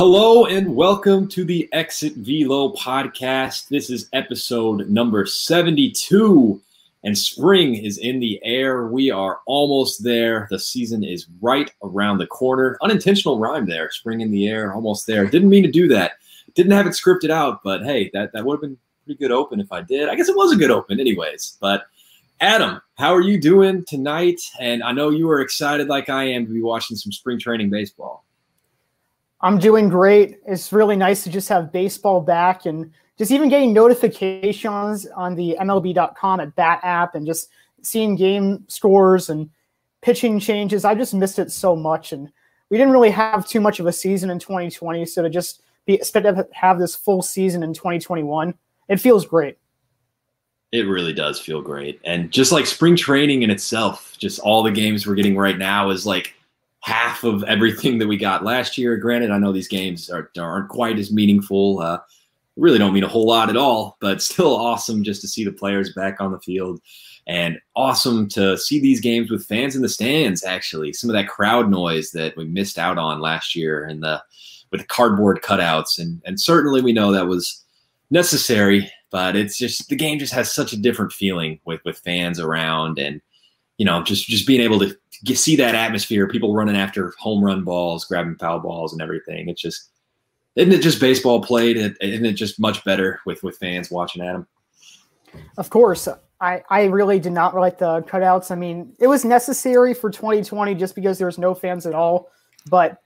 Hello and welcome to the Exit Velo podcast. This is episode number 72, and spring is in the air. We are almost there. The season is right around the corner. Unintentional rhyme there. Spring in the air, almost there. Didn't mean to do that. Didn't have it scripted out, but hey, that, that would have been pretty good open if I did. I guess it was a good open, anyways. But Adam, how are you doing tonight? And I know you are excited, like I am, to be watching some spring training baseball. I'm doing great. It's really nice to just have baseball back and just even getting notifications on the MLB.com at Bat app and just seeing game scores and pitching changes. I just missed it so much. And we didn't really have too much of a season in 2020. So to just be expect to have this full season in 2021, it feels great. It really does feel great. And just like spring training in itself, just all the games we're getting right now is like half of everything that we got last year. Granted, I know these games are, aren't quite as meaningful. Uh, really don't mean a whole lot at all, but still awesome just to see the players back on the field. And awesome to see these games with fans in the stands. Actually, some of that crowd noise that we missed out on last year, and the with the cardboard cutouts, and and certainly we know that was necessary. But it's just the game just has such a different feeling with with fans around, and you know just just being able to you see that atmosphere, people running after home run balls, grabbing foul balls, and everything. It's just isn't it just baseball played? Isn't it just much better with with fans watching at them? Of course. I, I really did not like the cutouts. I mean, it was necessary for 2020 just because there was no fans at all. But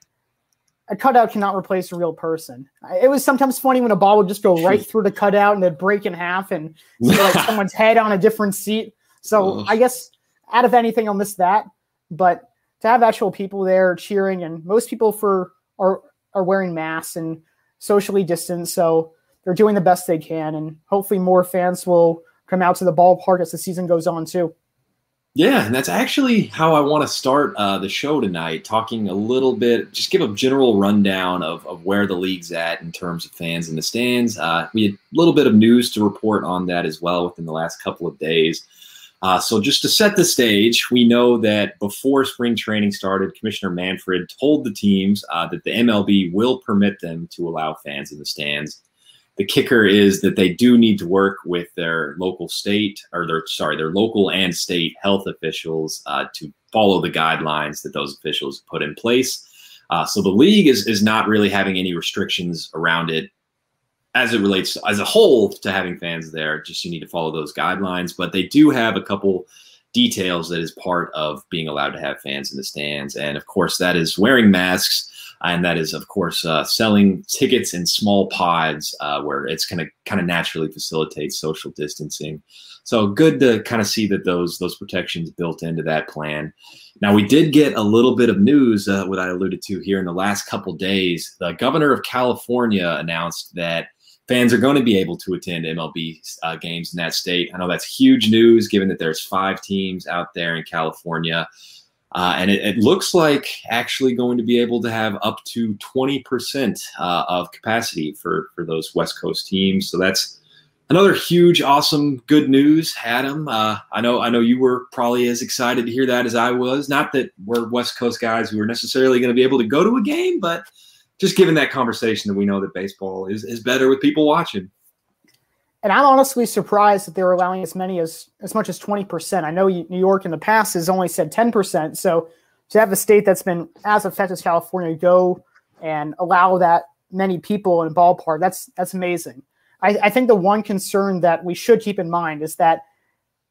a cutout cannot replace a real person. It was sometimes funny when a ball would just go right through the cutout and then break in half and see like someone's head on a different seat. So I guess out of anything, I'll miss that. But to have actual people there cheering, and most people for are are wearing masks and socially distanced, so they're doing the best they can, and hopefully more fans will come out to the ballpark as the season goes on too. Yeah, and that's actually how I want to start uh, the show tonight, talking a little bit, just give a general rundown of, of where the league's at in terms of fans in the stands. Uh, we had a little bit of news to report on that as well within the last couple of days. Uh, so, just to set the stage, we know that before spring training started, Commissioner Manfred told the teams uh, that the MLB will permit them to allow fans in the stands. The kicker is that they do need to work with their local state, or their sorry, their local and state health officials uh, to follow the guidelines that those officials put in place. Uh, so the league is is not really having any restrictions around it as it relates as a whole to having fans there, just you need to follow those guidelines. But they do have a couple details that is part of being allowed to have fans in the stands. And of course, that is wearing masks. And that is, of course, uh, selling tickets in small pods uh, where it's going to kind of naturally facilitate social distancing. So good to kind of see that those those protections built into that plan. Now we did get a little bit of news, uh, what I alluded to here in the last couple days. The governor of California announced that fans are going to be able to attend MLB uh, games in that state. I know that's huge news given that there's five teams out there in California. Uh, and it, it, looks like actually going to be able to have up to 20% uh, of capacity for, for those West Coast teams. So that's another huge, awesome, good news, Adam. Uh, I know I know you were probably as excited to hear that as I was. Not that we're West Coast guys who are necessarily going to be able to go to a game, but – just given that conversation that we know that baseball is, is better with people watching. And I'm honestly surprised that they're allowing as many as as much as 20%. I know New York in the past has only said 10%. So to have a state that's been as affected as California go and allow that many people in a ballpark, that's that's amazing. I, I think the one concern that we should keep in mind is that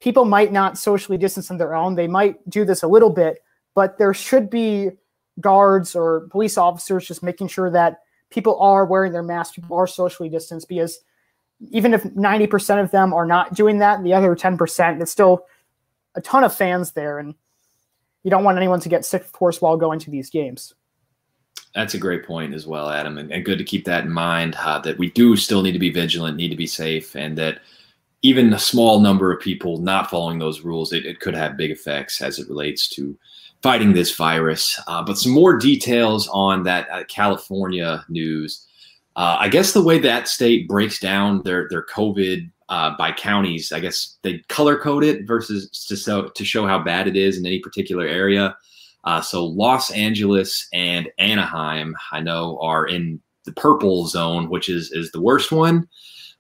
people might not socially distance on their own. They might do this a little bit, but there should be guards or police officers just making sure that people are wearing their masks, people are socially distanced because even if 90% of them are not doing that, the other 10%, it's still a ton of fans there. And you don't want anyone to get sick, of course, while going to these games. That's a great point as well, Adam, and, good to keep that in mind uh, that we do still need to be vigilant, need to be safe, and that even a small number of people not following those rules, it, it could have big effects as it relates to fighting this virus. Uh, but some more details on that uh, California news. Uh, I guess the way that state breaks down their their COVID uh, by counties, I guess they color code it versus to show to show how bad it is in any particular area. Uh, so Los Angeles and Anaheim, I know, are in the purple zone, which is is the worst one.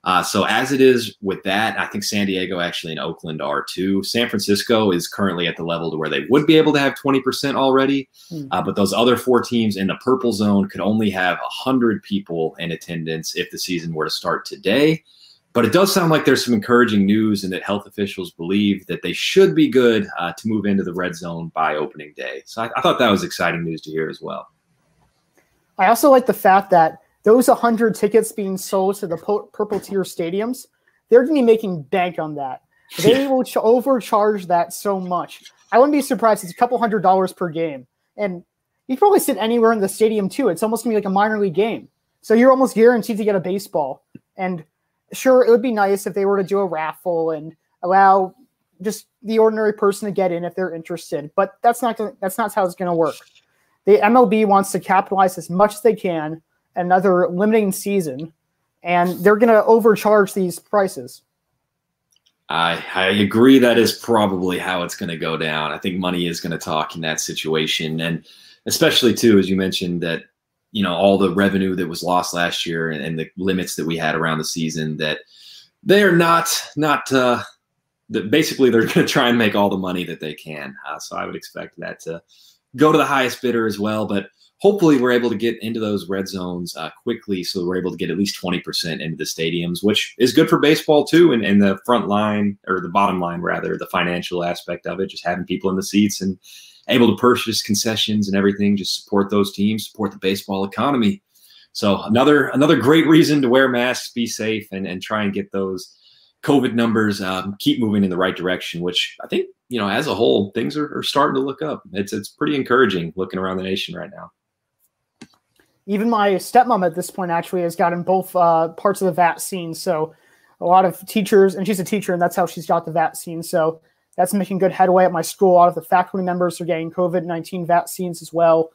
Uh, so as it is with that, I think San Diego actually and Oakland are too. San Francisco is currently at the level to where they would be able to have 20% already, mm. uh, but those other four teams in the purple zone could only have 100 people in attendance if the season were to start today. But it does sound like there's some encouraging news and that health officials believe that they should be good uh, to move into the red zone by opening day. So I, I thought that was exciting news to hear as well. I also like the fact that those 100 tickets being sold to the purple tier stadiums, they're going to be making bank on that. They will ch- overcharge that so much. I wouldn't be surprised. It's a couple hundred dollars per game. And you can probably sit anywhere in the stadium too. It's almost going to be like a minor league game. So you're almost guaranteed to get a baseball. And sure, it would be nice if they were to do a raffle and allow just the ordinary person to get in if they're interested. But that's not gonna, that's not how it's going to work. The MLB wants to capitalize as much as they can another limiting season, and they're going to overcharge these prices. I, I agree that is probably how it's going to go down. I think money is going to talk in that situation, and especially too, as you mentioned, that you know all the revenue that was lost last year and, and the limits that we had around the season that they are not not uh, that basically they're going to try and make all the money that they can. Uh, so I would expect that to go to the highest bidder as well, but hopefully we're able to get into those red zones uh, quickly so we're able to get at least 20% into the stadiums which is good for baseball too and, and the front line or the bottom line rather the financial aspect of it just having people in the seats and able to purchase concessions and everything just support those teams support the baseball economy. So another another great reason to wear masks be safe and, and try and get those covid numbers um, keep moving in the right direction which i think you know as a whole things are, are starting to look up. It's it's pretty encouraging looking around the nation right now even my stepmom at this point actually has gotten both uh, parts of the vaccine. So a lot of teachers, and she's a teacher, and that's how she's got the vaccine. So that's making good headway at my school. A lot of the faculty members are getting COVID 19 vaccines as well.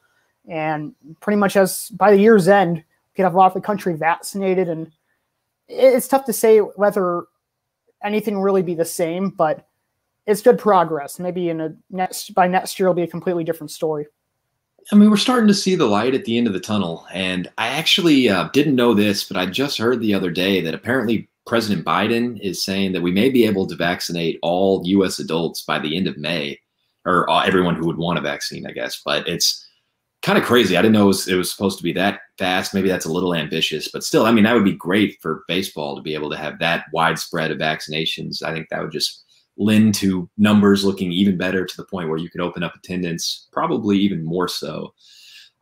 And pretty much as by the year's end, we could have a lot of the country vaccinated. And it's tough to say whether anything will really be the same, but it's good progress. Maybe in a next by next year, it'll be a completely different story. I mean, we're starting to see the light at the end of the tunnel. And I actually uh, didn't know this, but I just heard the other day that apparently President Biden is saying that we may be able to vaccinate all U.S. adults by the end of May, or uh, everyone who would want a vaccine, I guess. But it's kind of crazy. I didn't know it was, it was supposed to be that fast. Maybe that's a little ambitious, but still, I mean, that would be great for baseball to be able to have that widespread of vaccinations. I think that would just lend to numbers looking even better to the point where you could open up attendance, probably even more so.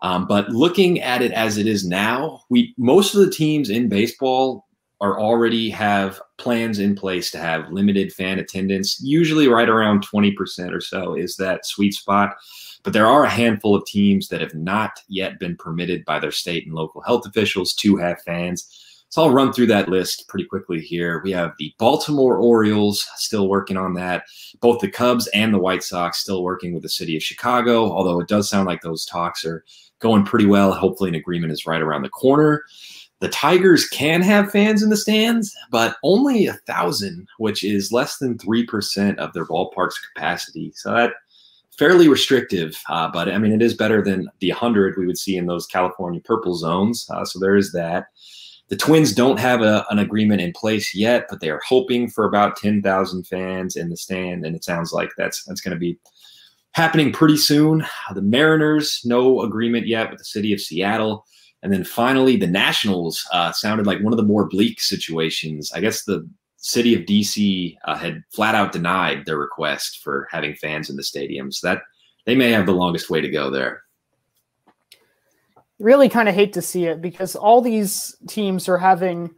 Um, but looking at it as it is now, we most of the teams in baseball are already have plans in place to have limited fan attendance. Usually, right around twenty percent or so is that sweet spot. But there are a handful of teams that have not yet been permitted by their state and local health officials to have fans. So I'll run through that list pretty quickly here. We have the Baltimore Orioles still working on that. Both the Cubs and the White Sox still working with the city of Chicago, although it does sound like those talks are going pretty well. Hopefully, an agreement is right around the corner. The Tigers can have fans in the stands, but only a thousand, which is less than 3% of their ballpark's capacity. So that fairly restrictive, uh, but I mean, it is better than the 100 we would see in those California purple zones. Uh, so there is that. The Twins don't have a, an agreement in place yet, but they are hoping for about 10,000 fans in the stand, and it sounds like that's that's going to be happening pretty soon. The Mariners, no agreement yet with the city of Seattle. And then finally, the Nationals uh, sounded like one of the more bleak situations. I guess the city of DC uh, had flat out denied their request for having fans in the stadiums. So that they may have the longest way to go there really kind of hate to see it because all these teams are having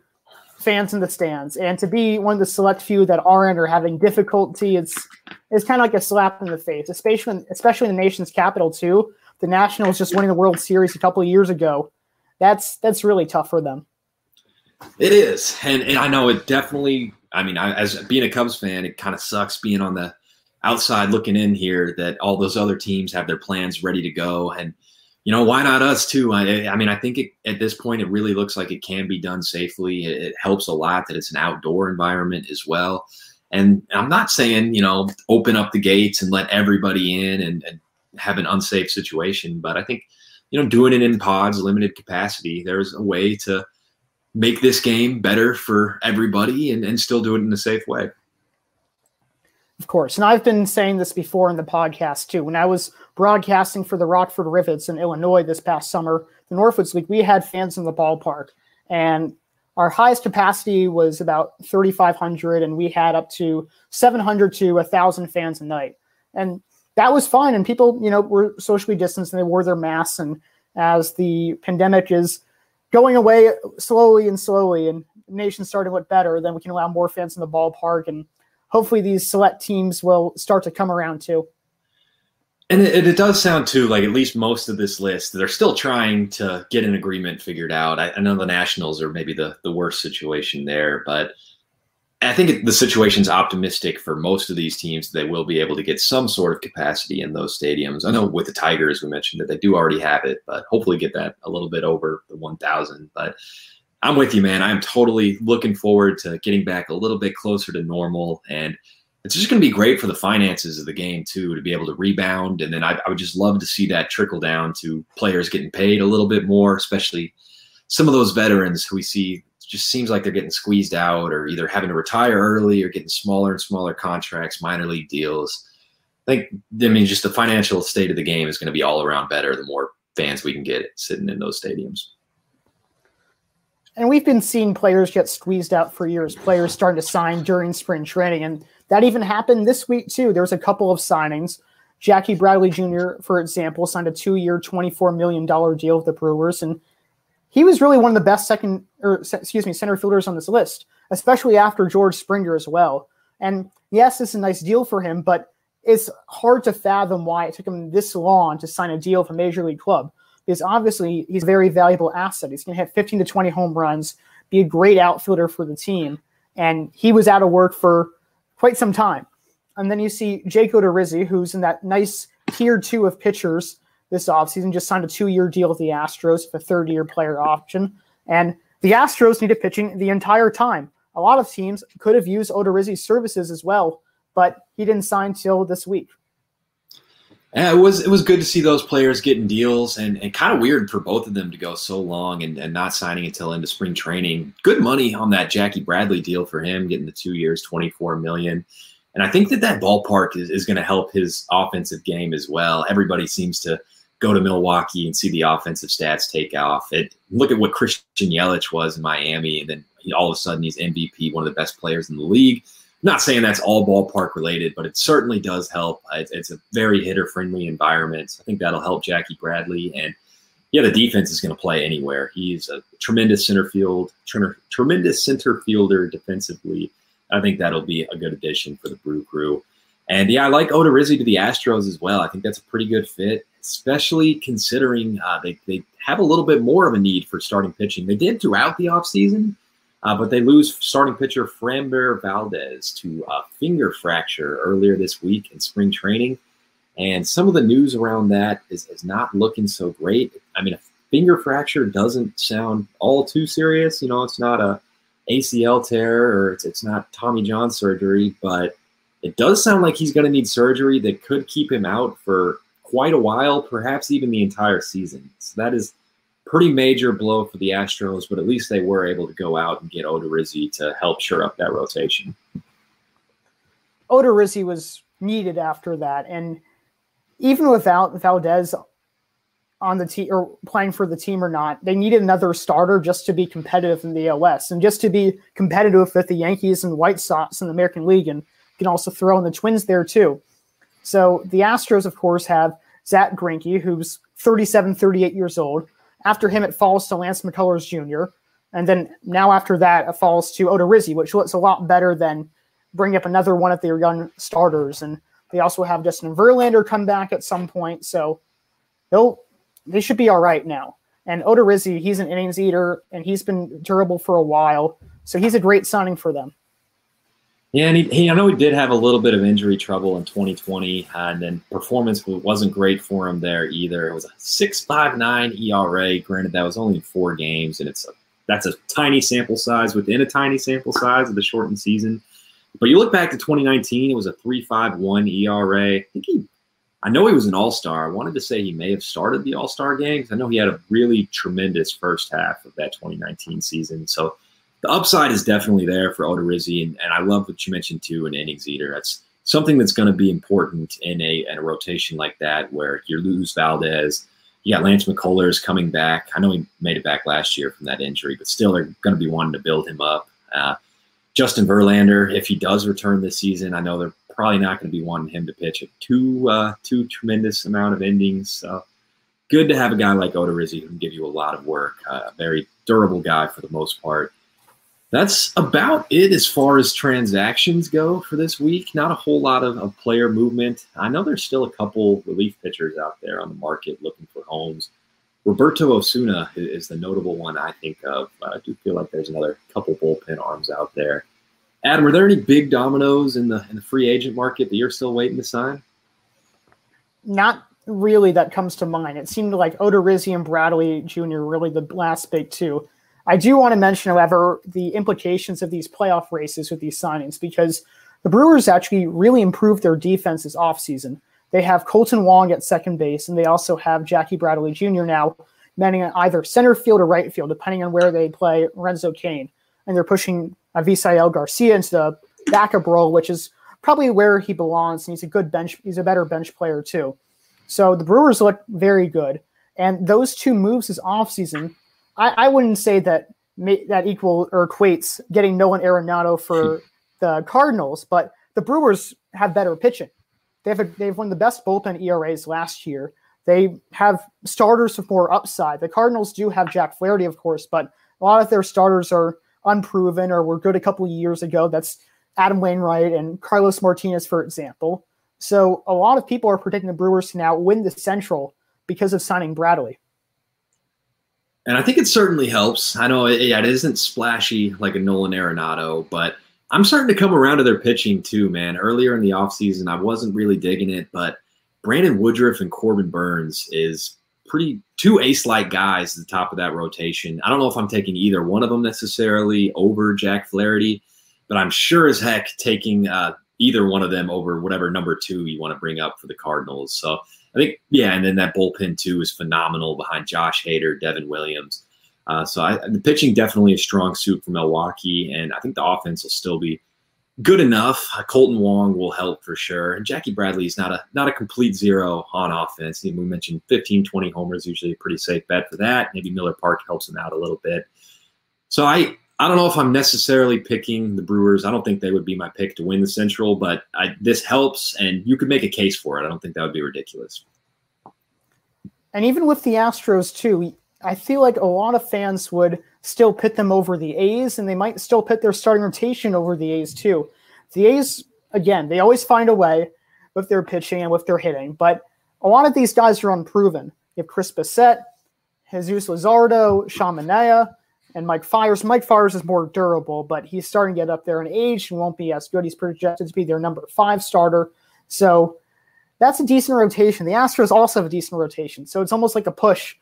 fans in the stands, and to be one of the select few that aren't or having difficulty, it's it's kind of like a slap in the face, especially especially in the nation's capital too. The Nationals just winning the World Series a couple of years ago. That's that's really tough for them. It is, and, and I know it definitely. I mean, I, as being a Cubs fan, it kind of sucks being on the outside looking in here that all those other teams have their plans ready to go and you know, why not us too? I, I mean, I think it, at this point, it really looks like it can be done safely. It, it, helps a lot that it's an outdoor environment as well. And I'm not saying, you know, open up the gates and let everybody in and, and have an unsafe situation, but I think you know, doing it in pods, limited capacity, there's a way to make this game better for everybody and, and still do it in a safe way. Of course. And I've been saying this before in the podcast too. When I was broadcasting for the Rockford Rivets in Illinois this past summer, the Northwoods League, we had fans in the ballpark. And our highest capacity was about 3,500, and we had up to 700 to 1,000 fans a night. And that was fine. And people, you know, were socially distanced and they wore their masks. And as the pandemic is going away slowly and slowly, and nations starting to look better, then we can allow more fans in the ballpark and hopefully these select teams will start to come around too. And it, it, does sound too like at least most of this list, they're still trying to get an agreement figured out. I, I know the Nationals are maybe the, the worst situation there, but I think the situation's optimistic for most of these teams. They will be able to get some sort of capacity in those stadiums. I know with the Tigers, we mentioned that they do already have it, but hopefully get that a little bit over the 1,000. But I'm with you, man. I'm totally looking forward to getting back a little bit closer to normal. And it's just going to be great for the finances of the game, too, to be able to rebound. And then I, I, would just love to see that trickle down to players getting paid a little bit more, especially some of those veterans who we see just seems like they're getting squeezed out or either having to retire early or getting smaller and smaller contracts, minor league deals. I think, I mean, just the financial state of the game is going to be all around better the more fans we can get sitting in those stadiums and we've been seeing players get squeezed out for years, players starting to sign during spring training. And that even happened this week, too. There was a couple of signings. Jackie Bradley Jr., for example, signed a two year, $24 million deal with the Brewers. And he was really one of the best second, or excuse me, center fielders on this list, especially after George Springer as well. And yes, it's a nice deal for him, but it's hard to fathom why it took him this long to sign a deal with a major league club is obviously he's a very valuable asset. He's going to hit 15 to 20 home runs, be a great outfielder for the team. And he was out of work for quite some time. And then you see Jake Odorizzi, who's in that nice tier two of pitchers this offseason, just signed a two year deal with the Astros a third year player option. And the Astros needed pitching the entire time. A lot of teams could have used Odorizzi's services as well, but he didn't sign till this week. Yeah, it was it was good to see those players getting deals and, and kind of weird for both of them to go so long and, and not signing until into spring training. Good money on that Jackie Bradley deal for him, getting the two years, twenty four million. And I think that that ballpark is, is going to help his offensive game as well. Everybody seems to go to Milwaukee and see the offensive stats take off. It, look at what Christian Yelich was in Miami, and then he, all of a sudden he's MVP, one of the best players in the league not saying that's all ballpark related, but it certainly does help. It's, a very hitter friendly environment. I think that'll help Jackie Bradley. And yeah, the defense is going to play anywhere. He's a tremendous center field, tremendous center fielder defensively. I think that'll be a good addition for the Brew Crew. And yeah, I like Odorizzi to the Astros as well. I think that's a pretty good fit, especially considering uh, they, they have a little bit more of a need for starting pitching. They did throughout the offseason. Uh, but they lose starting pitcher Framber Valdez to a finger fracture earlier this week in spring training. And some of the news around that is, is not looking so great. I mean, a finger fracture doesn't sound all too serious. You know, it's not a ACL tear or it's, it's not Tommy John surgery, but it does sound like he's going to need surgery that could keep him out for quite a while, perhaps even the entire season. So that is pretty major blow for the Astros, but at least they were able to go out and get Odorizzi to help shore up that rotation. Odorizzi was needed after that, and even without Valdez on the team or playing for the team or not, they needed another starter just to be competitive in the OS and just to be competitive with the Yankees and White Sox in the American League, and can also throw in the Twins there too. So the Astros, of course, have Zach Greinke, who's 37, 38 years old after him, it falls to Lance McCullers Jr. And then now after that, it falls to Odorizzi, which looks a lot better than bring up another one of their young starters. And they also have Justin Verlander come back at some point. So they'll they should be all right now. And Odorizzi, he's an innings eater and he's been durable for a while. So he's a great signing for them. Yeah, and he, he, I know he did have a little bit of injury trouble in 2020, uh, and then performance wasn't great for him there either. It was a 6.59 ERA. Granted, that was only four games, and it's a, that's a tiny sample size within a tiny sample size of the shortened season. But you look back to 2019, it was a 3.51 ERA. I think he I know he was an All Star. I wanted to say he may have started the All Star games. I know he had a really tremendous first half of that 2019 season. So the upside is definitely there for Odorizzi, and, and I love what you mentioned too, an innings eater. That's something that's going to be important in a, in a rotation like that, where you lose Valdez. You got Lance McCullers coming back. I know he made it back last year from that injury, but still, they're going to be wanting to build him up. Uh, Justin Verlander, if he does return this season, I know they're probably not going to be wanting him to pitch a too uh, too tremendous amount of innings. So good to have a guy like Odorizzi who can give you a lot of work. Uh, a very durable guy for the most part that's about it as far as transactions go for this week. Not a whole lot of, of, player movement. I know there's still a couple relief pitchers out there on the market looking for homes. Roberto Osuna is the notable one I think of. I do feel like there's another couple bullpen arms out there. Adam, are there any big dominoes in the in the free agent market that you're still waiting to sign? Not really that comes to mind. It seemed like Odorizzi and Bradley Jr. really the last big two. I do want to mention, however, the implications of these playoff races with these signings because the Brewers actually really improved their defense this offseason. They have Kolten Wong at second base, and they also have Jackie Bradley Jr. now manning either center field or right field, depending on where they play Renzo Cain. And they're pushing Avisail Garcia into the backup role, which is probably where he belongs. And he's a good bench, he's a better bench player, too. So the Brewers look very good. And those two moves this offseason I, I wouldn't say that that equal or equates getting Nolan Arenado for hmm. the Cardinals, but the Brewers have better pitching. They have a, they've won the best bullpen ERAs last year. They have starters with more upside. The Cardinals do have Jack Flaherty, of course, but a lot of their starters are unproven or were good a couple years ago. That's Adam Wainwright and Carlos Martinez, for example. So a lot of people are predicting the Brewers to now win the Central because of signing Bradley and I think it certainly helps. I know, it, it isn't splashy like a Nolan Arenado, but I'm starting to come around to their pitching too, man. Earlier in the offseason, I wasn't really digging it, but Brandon Woodruff and Corbin Burnes is pretty two ace-like guys at the top of that rotation. I don't know if I'm taking either one of them necessarily over Jack Flaherty, but I'm sure as heck taking uh, either one of them over whatever number two you want to bring up for the Cardinals. So I think, yeah, and then that bullpen too is phenomenal behind Josh Hader, Devin Williams. Uh, so I, the pitching definitely a strong suit for Milwaukee, and I think the offense will still be good enough. Kolten Wong will help for sure, and Jackie Bradley is not a not a complete zero on offense. we mentioned 15, 20 homers, usually a pretty safe bet for that. Maybe Miller Park helps him out a little bit. So I I don't know if I'm necessarily picking the Brewers. I don't think they would be my pick to win the Central, but I, this helps, and you could make a case for it. I don't think that would be ridiculous. And even with the Astros too, I feel like a lot of fans would still pit them over the A's, and they might still pit their starting rotation over the A's too. The A's, again, they always find a way with their pitching and with their hitting, but a lot of these guys are unproven. You have Chris Bassitt, Jesus Luzardo, Sean Manaea and Mike Fiers. Mike Fiers is more durable, but he's starting to get up there in age and won't be as good. He's projected to be their number five starter. So that's a decent rotation. The Astros also have a decent rotation. So it's almost like a push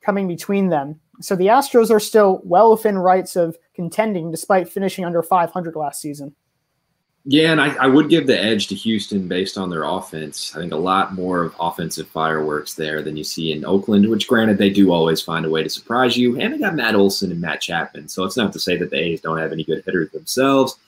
coming between them. So the Astros are still well within rights of contending despite finishing under 500 last season. Yeah, and I, I, would give the edge to Houston based on their offense. I think a lot more of offensive fireworks there than you see in Oakland, which granted they do always find a way to surprise you. And they got Matt Olson and Matt Chapman. So it's not to say that the A's don't have any good hitters themselves.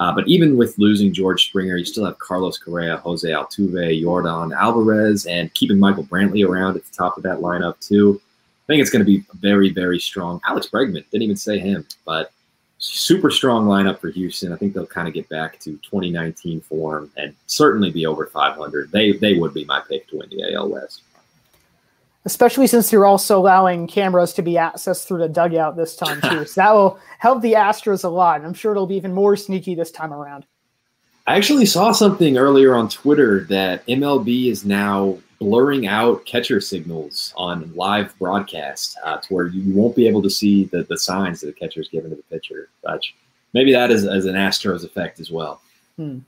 Uh, but even with losing George Springer, you still have Carlos Correa, Jose Altuve, Yordan Alvarez, and keeping Michael Brantley around at the top of that lineup too. I think it's going to be very, very strong. Alex Bregman didn't even say him, but super strong lineup for Houston. I think they'll kind of get back to 2019 form and certainly be over 500. They they would be my pick to win the AL West. Especially since you're also allowing cameras to be accessed through the dugout this time too, so that will help the Astros a lot. And I'm sure it'll be even more sneaky this time around. I actually saw something earlier on Twitter that MLB is now blurring out catcher signals on live broadcast uh, to where you won't be able to see the, the signs that the catcher is giving to the pitcher. But maybe that is as an Astros effect as well. Hmm.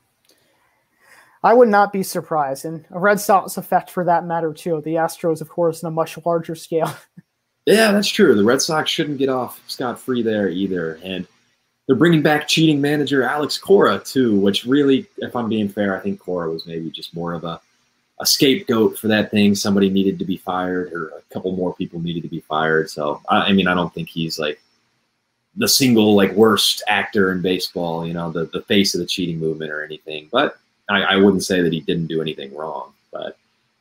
I would not be surprised, and a Red Sox effect for that matter too. The Astros, of course, on a much larger scale. yeah, that's true. The Red Sox shouldn't get off scot free there either, and they're bringing back cheating manager Alex Cora too, which really, if I'm being fair, I think Cora was maybe just more of a a scapegoat for that thing. Somebody needed to be fired, or a couple more people needed to be fired. So I, I mean, I don't think he's like the single like worst actor in baseball. You know, the the face of the cheating movement or anything. But I, I wouldn't say that he didn't do anything wrong. But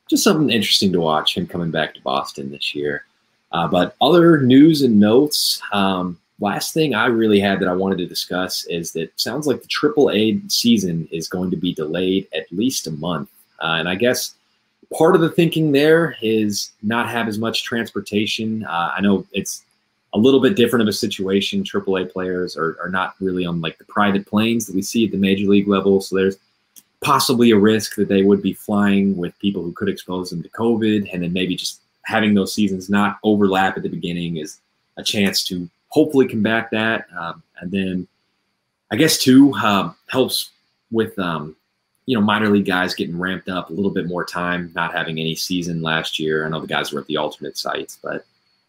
just something interesting to watch him coming back to Boston this year. Uh, but other news and notes. Um, last thing I really had that I wanted to discuss is that sounds like the AAA season is going to be delayed at least a month. Uh, and I guess part of the thinking there is not have as much transportation. Uh, I know it's a little bit different of a situation. AAA players are, are not really on like the private planes that we see at the major league level. So there's possibly a risk that they would be flying with people who could expose them to COVID. And then maybe just having those seasons not overlap at the beginning is a chance to hopefully combat that. Um, and then I guess too um, helps with um, you know minor league guys getting ramped up a little bit more time, not having any season last year. I know the guys were at the alternate sites, but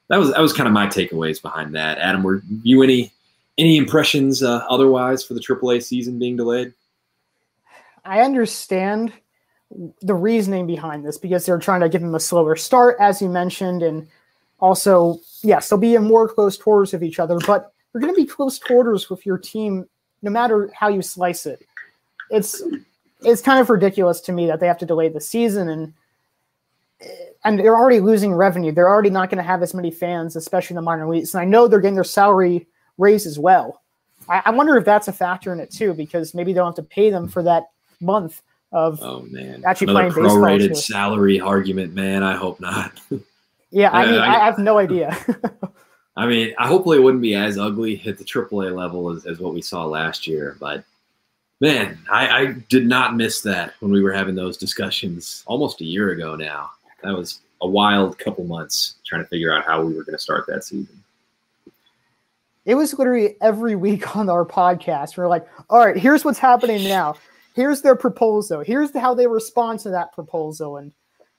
that was that was kind of my takeaways behind that. Adam, were you any any impressions uh, otherwise for the AAA season being delayed? I understand the reasoning behind this because they're trying to give them a slower start, as you mentioned, and also, yes, they'll be in more close quarters of each other, but you're going to be close quarters with your team no matter how you slice it. It's it's kind of ridiculous to me that they have to delay the season and and they're already losing revenue. They're already not going to have as many fans, especially in the minor leagues. And I know they're getting their salary raised as well. I, I wonder if that's a factor in it too, because maybe they'll have to pay them for that month of oh man actually Another playing baseball. prorated too. salary argument, man. I hope not. Yeah, I mean, I- I, have no idea. I mean, I hopefully it wouldn't be as ugly at the AAA level as, as what we saw last year. But man, I, I did not miss that when we were having those discussions almost a year ago now. That was a wild couple months trying to figure out how we were going to start that season. it was literally every week on our podcast. We're like, all right, here's what's happening now. Here's their proposal. Here's how they respond to that proposal. And,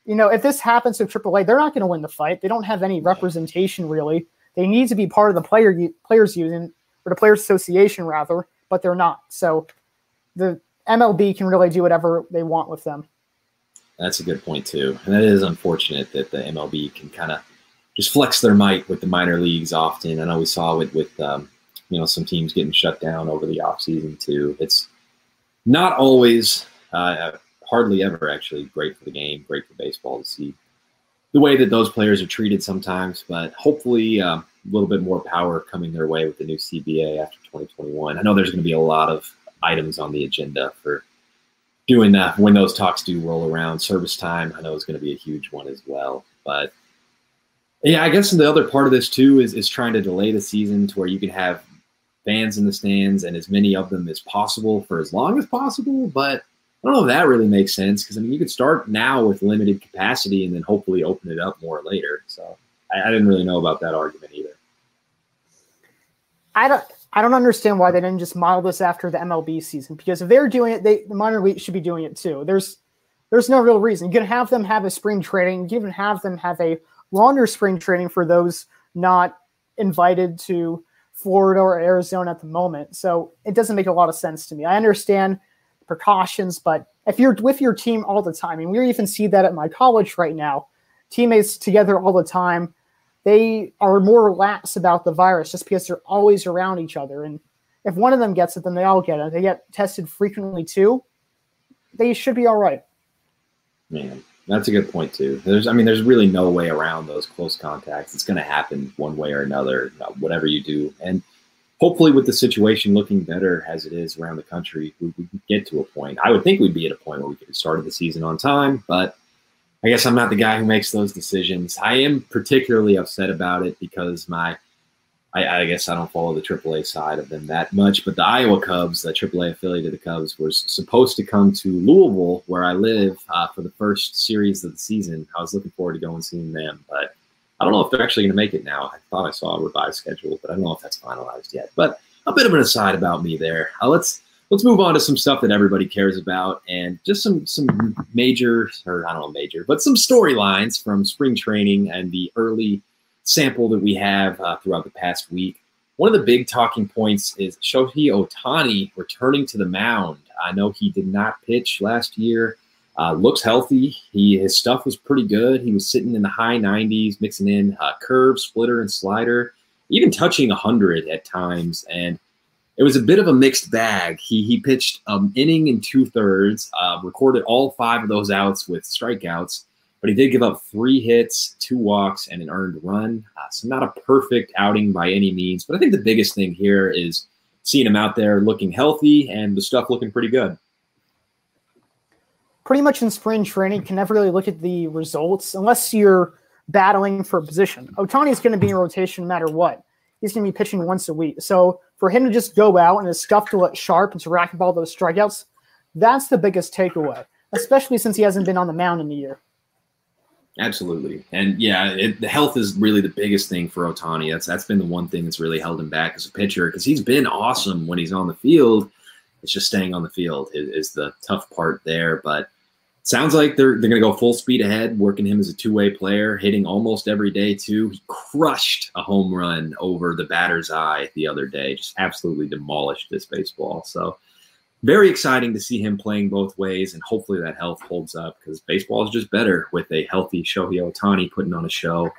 you know, if this happens to AAA, they're not going to win the fight. They don't have any representation, really. They need to be part of the player players union or the players association, rather, but they're not. So the MLB can really do whatever they want with them. That's a good point too, and that is unfortunate that the MLB can kind of just flex their might with the minor leagues often. I know we saw it with um, you know some teams getting shut down over the offseason too. It's not always, uh, hardly ever actually great for the game, great for baseball to see the way that those players are treated sometimes. But hopefully, uh, a little bit more power coming their way with the new CBA after 2021. I know there's going to be a lot of items on the agenda for doing that when those talks do roll around. Service time, I know, is going to be a huge one as well. But yeah, I guess the other part of this too is is trying to delay the season to where you can have fans in the stands and as many of them as possible for as long as possible. But I don't know if that really makes sense because I mean you could start now with limited capacity and then hopefully open it up more later. So I, I didn't really know about that argument either. I don't. I don't understand why they didn't just model this after the MLB season. Because if they're doing it, they the minor league should be doing it too. There's there's no real reason. You can have them have a spring training. You can even have them have a longer spring training for those not invited to Florida or Arizona at the moment. So it doesn't make a lot of sense to me. I understand precautions, but if you're with your team all the time, and we even see that at my college right now, teammates together all the time, they are more lax about the virus just because they're always around each other. And if one of them gets it, then they all get it. They get tested frequently too. They should be all right. Man, that's a good point too. There's, I mean, there's really no way around those close contacts. It's going to happen one way or another, uh, whatever you do. And hopefully, with the situation looking better as it is around the country, we, we get to a point. I would think we'd be at a point where we could have started the season on time, but I guess I'm not the guy who makes those decisions. I am particularly upset about it because my, I, I guess I don't follow the AAA side of them that much, but the Iowa Cubs, the AAA affiliate of the Cubs, was supposed to come to Louisville, where I live, uh, for the first series of the season. I was looking forward to going and seeing them, but I don't know if they're actually going to make it now. I thought I saw a revised schedule, but I don't know if that's finalized yet. But a bit of an aside about me there. Uh, let's let's move on to some stuff that everybody cares about and just some some major or I don't know major, but some storylines from spring training and the early sample that we have uh, throughout the past week. One of the big talking points is Shohei Ohtani returning to the mound. I know he did not pitch last year. Uh, looks healthy. He his stuff was pretty good. He was sitting in the high 90s, mixing in uh, curve, splitter, and slider, even touching 100 at times. And it was a bit of a mixed bag. He he pitched an inning and two thirds, uh, recorded all five of those outs with strikeouts, but he did give up three hits, two walks, and an earned run. Uh, so not a perfect outing by any means. But I think the biggest thing here is seeing him out there looking healthy and the stuff looking pretty good pretty much in spring training, you can never really look at the results unless you're battling for a position. Ohtani is going to be in rotation no matter what. He's going to be pitching once a week. So for him to just go out and his stuff to look sharp and to rack up all those strikeouts, that's the biggest takeaway, especially since he hasn't been on the mound in a year. Absolutely, and yeah, it, the health is really the biggest thing for Ohtani. That's that's been the one thing that's really held him back as a pitcher because he's been awesome when he's on the field. It's just staying on the field is, is the tough part there. But sounds like they're they're going to go full speed ahead, working him as a two way player, hitting almost every day too. He crushed a home run over the batter's eye the other day, just absolutely demolished this baseball. So very exciting to see him playing both ways, and hopefully that health holds up because baseball is just better with a healthy Shohei Ohtani putting on a show.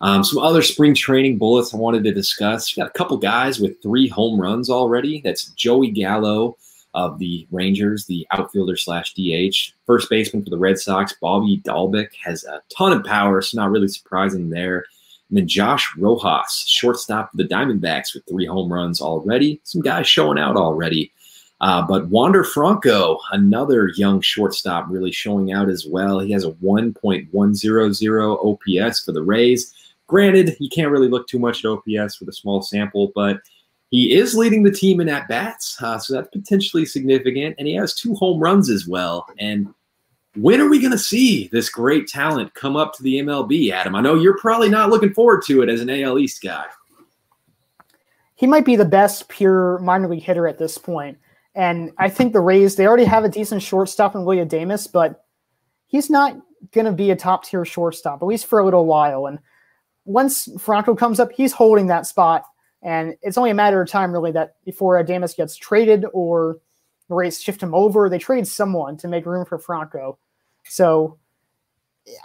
Um, some other spring training bullets I wanted to discuss. got a couple guys with three home runs already. That's Joey Gallo of the Rangers, the outfielder slash DH. First baseman for the Red Sox, Bobby Dalbec, has a ton of power, so not really surprising there. And then Josh Rojas, shortstop for the Diamondbacks with three home runs already. Some guys showing out already. Uh, but Wander Franco, another young shortstop, really showing out as well. He has a 1.100 OPS for the Rays. Granted, you can't really look too much at OPS with a small sample, but he is leading the team in at bats, uh, so that's potentially significant. And he has two home runs as well. And when are we going to see this great talent come up to the MLB, Adam? I know you're probably not looking forward to it as an AL East guy. He might be the best pure minor league hitter at this point. And I think the Rays, they already have a decent shortstop in William Adames, but he's not going to be a top tier shortstop, at least for a little while. And once Franco comes up, he's holding that spot. And it's only a matter of time, really, that before Adames gets traded or the Rays shift him over, they trade someone to make room for Franco. So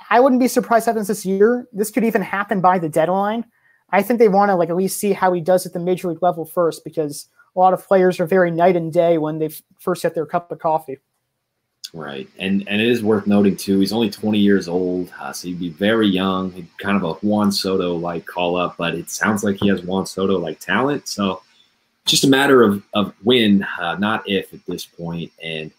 I wouldn't be surprised happens this year. This could even happen by the deadline. I think they want to like at least see how he does at the major league level first because a lot of players are very night and day when they first get their cup of coffee. Right, and and it is worth noting too. He's only 20 years old, uh, so he'd be very young. He'd kind of a Juan Soto like call up, but it sounds like he has Juan Soto like talent. So just a matter of of when, uh, not if at this point. And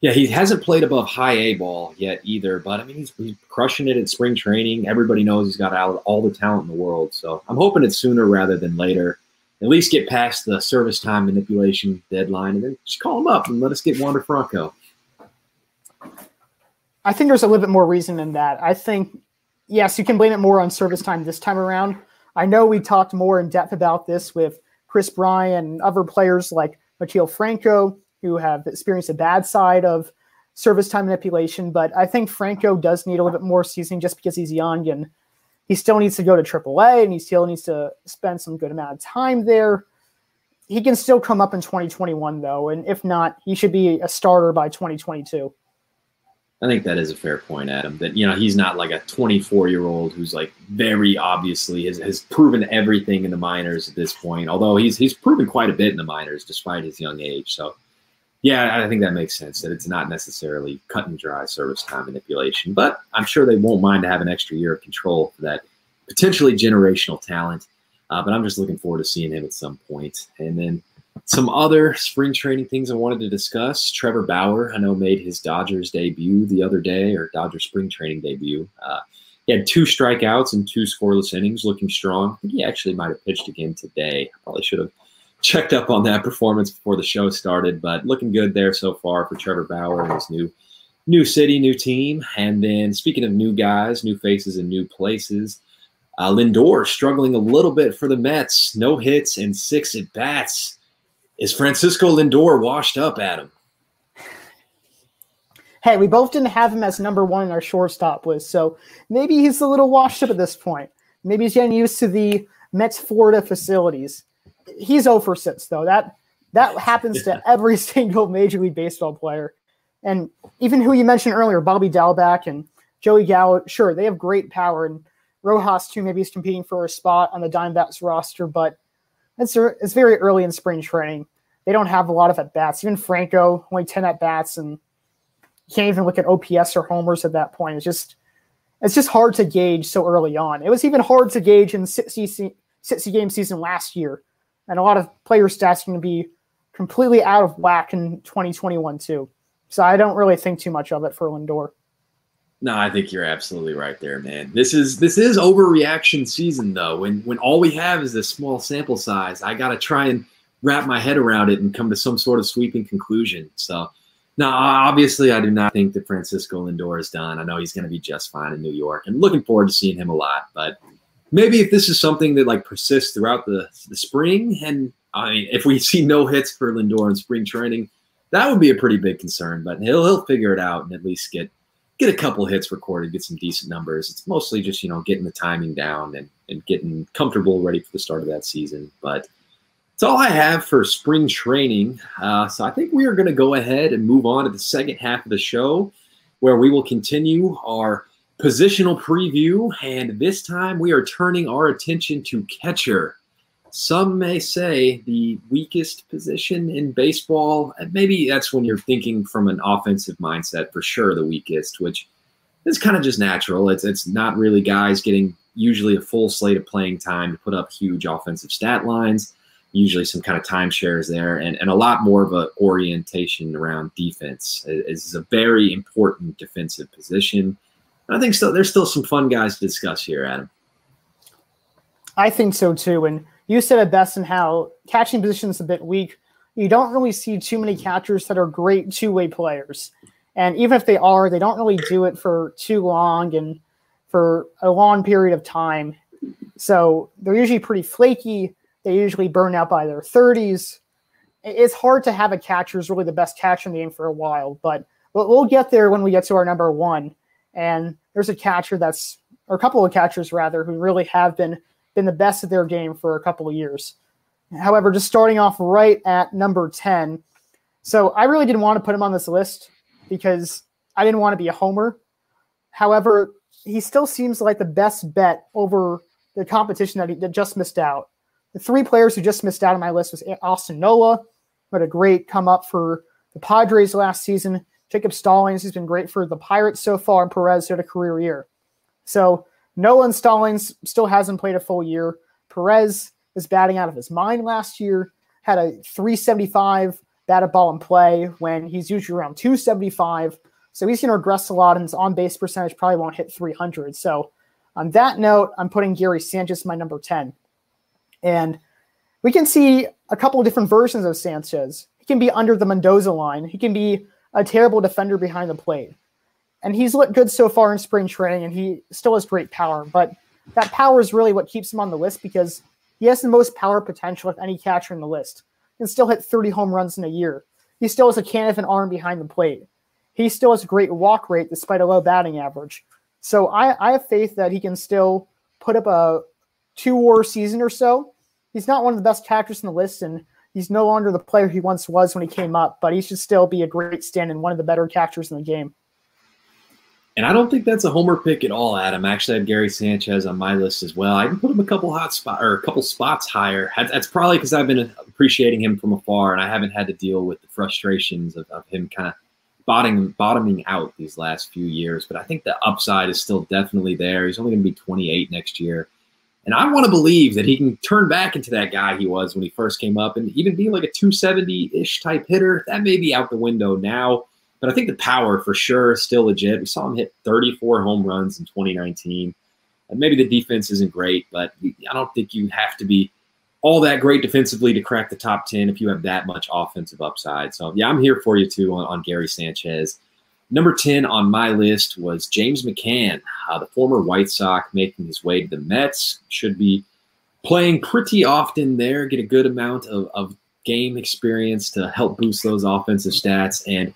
yeah, he hasn't played above high A ball yet either. But I mean, he's, he's crushing it at spring training. Everybody knows he's got all the talent in the world. So I'm hoping it's sooner rather than later. At least get past the service time manipulation deadline, and then just call him up and let us get Wander Franco. I think there's a little bit more reason than that. I think, yes, you can blame it more on service time this time around. I know we talked more in depth about this with Kris Bryant and other players like Maikel Franco, who have experienced a bad side of service time manipulation. But I think Franco does need a little bit more seasoning just because he's young and he still needs to go to AAA and he still needs to spend some good amount of time there. He can still come up in 2021, though. And if not, he should be a starter by 2022. I think that is a fair point, Adam. That you know he's not like a 24 year old who's like very obviously has, has proven everything in the minors at this point. Although he's he's proven quite a bit in the minors despite his young age. So yeah, I think that makes sense. That it's not necessarily cut and dry service time manipulation, but I'm sure they won't mind to have an extra year of control for that potentially generational talent. Uh, but I'm just looking forward to seeing him at some point. And then some other spring training things I wanted to discuss. Trevor Bauer, I know, made his Dodgers debut the other day, or Dodgers spring training debut. Uh, he had two strikeouts and two scoreless innings, looking strong. I think he actually might have pitched again today. I probably should have checked up on that performance before the show started, but looking good there so far for Trevor Bauer and his new new city, new team. And then speaking of new guys, new faces, and new places, uh, Lindor struggling a little bit for the Mets. No hits and six at bats. Is Francisco Lindor washed up, Adam? Hey, we both didn't have him as number one in our shortstop list, so maybe he's a little washed up at this point. Maybe he's getting used to the Mets Florida facilities. He's oh over 6, though. That that happens to every single Major League Baseball player. And even who you mentioned earlier, Bobby Dalbec and Joey Gallo, sure, they have great power. And Rojas, too, maybe he's competing for a spot on the Diamondbacks roster, but it's, it's very early in spring training. They don't have a lot of at bats. Even Franco, only 10 at bats, and you can't even look at OPS or homers at that point. It's just it's just hard to gauge so early on. It was even hard to gauge in 60, 60 game season last year. And a lot of player stats going to be completely out of whack in 2021 too. So I don't really think too much of it for Lindor. No, I think you're absolutely right there, man. This is this is overreaction season though. When when all we have is this small sample size, I gotta try and wrap my head around it and come to some sort of sweeping conclusion. So now, obviously, I do not think that Francisco Lindor is done. I know he's going to be just fine in New York, and looking forward to seeing him a lot. But maybe if this is something that like persists throughout the the spring, and I mean, if we see no hits for Lindor in spring training, that would be a pretty big concern. But he'll he'll figure it out and at least get get a couple hits recorded, get some decent numbers. It's mostly just you know getting the timing down and and getting comfortable, ready for the start of that season. But that's all I have for spring training. Uh, so I think we are going to go ahead and move on to the second half of the show, where we will continue our positional preview. And this time we are turning our attention to catcher. Some may say the weakest position in baseball. Maybe that's when you're thinking from an offensive mindset, for sure, the weakest, which is kind of just natural. It's, it's not really guys getting usually a full slate of playing time to put up huge offensive stat lines usually some kind of timeshares there and, and a lot more of an orientation around defense. Is a very important defensive position. I think so there's still some fun guys to discuss here adam. I think so too and you said it best in how catching position is a bit weak. You don't really see too many catchers that are great two-way players and even if they are they don't really do it for too long and for a long period of time. So they're usually pretty flaky they usually burn out by their 30s. It's hard to have a catcher who's really the best catcher in the game for a while, but we'll get there when we get to our number one. And there's a catcher that's, or a couple of catchers rather, who really have been been the best at their game for a couple of years. However, just starting off right at number 10. So I really didn't want to put him on this list because I didn't want to be a homer. However, he still seems like the best bet over the competition that he that just missed out. The three players who just missed out on my list was Austin Nola, who had a great come up for the Padres last season. Jacob Stallings, who's been great for the Pirates so far, and Perez had a career year. So Nola and Stallings still hasn't played a full year. Perez is batting out of his mind last year, had a 375 batted ball in play when he's usually around 275. So he's going to regress a lot, and his on base percentage probably won't hit 300. So on that note, I'm putting Gary Sanchez my number 10. And we can see a couple of different versions of Sanchez. He can be under the Mendoza line. He can be a terrible defender behind the plate. And he's looked good so far in spring training, and he still has great power. But that power is really what keeps him on the list because he has the most power potential of any catcher in the list. He can still hit 30 home runs in a year. He still has a can of an arm behind the plate. He still has a great walk rate despite a low batting average. So I, I have faith that he can still put up a two war season or so he's not one of the best catchers in the list, and he's no longer the player he once was when he came up, but he should still be a great stand and one of the better catchers in the game. And I don't think that's a homer pick at all, Adam. Actually, I have Gary Sanchez on my list as well. I can put him a couple hot spot or a couple spots higher. That's probably because I've been appreciating him from afar, and I haven't had to deal with the frustrations of, of him kind of bottoming bottoming out these last few years. But I think the upside is still definitely there. He's only going to be 28 next year. And I want to believe that he can turn back into that guy he was when he first came up and even be like a 270 ish type hitter. That may be out the window now, but I think the power for sure is still legit. We saw him hit 34 home runs in 2019. And maybe the defense isn't great, but I don't think you have to be all that great defensively to crack the top 10 if you have that much offensive upside. So, yeah, I'm here for you too on, on Gary Sanchez. Number 10 on my list was James McCann, uh, the former White Sox, making his way to the Mets. Should be playing pretty often there, get a good amount of, of game experience to help boost those offensive stats. And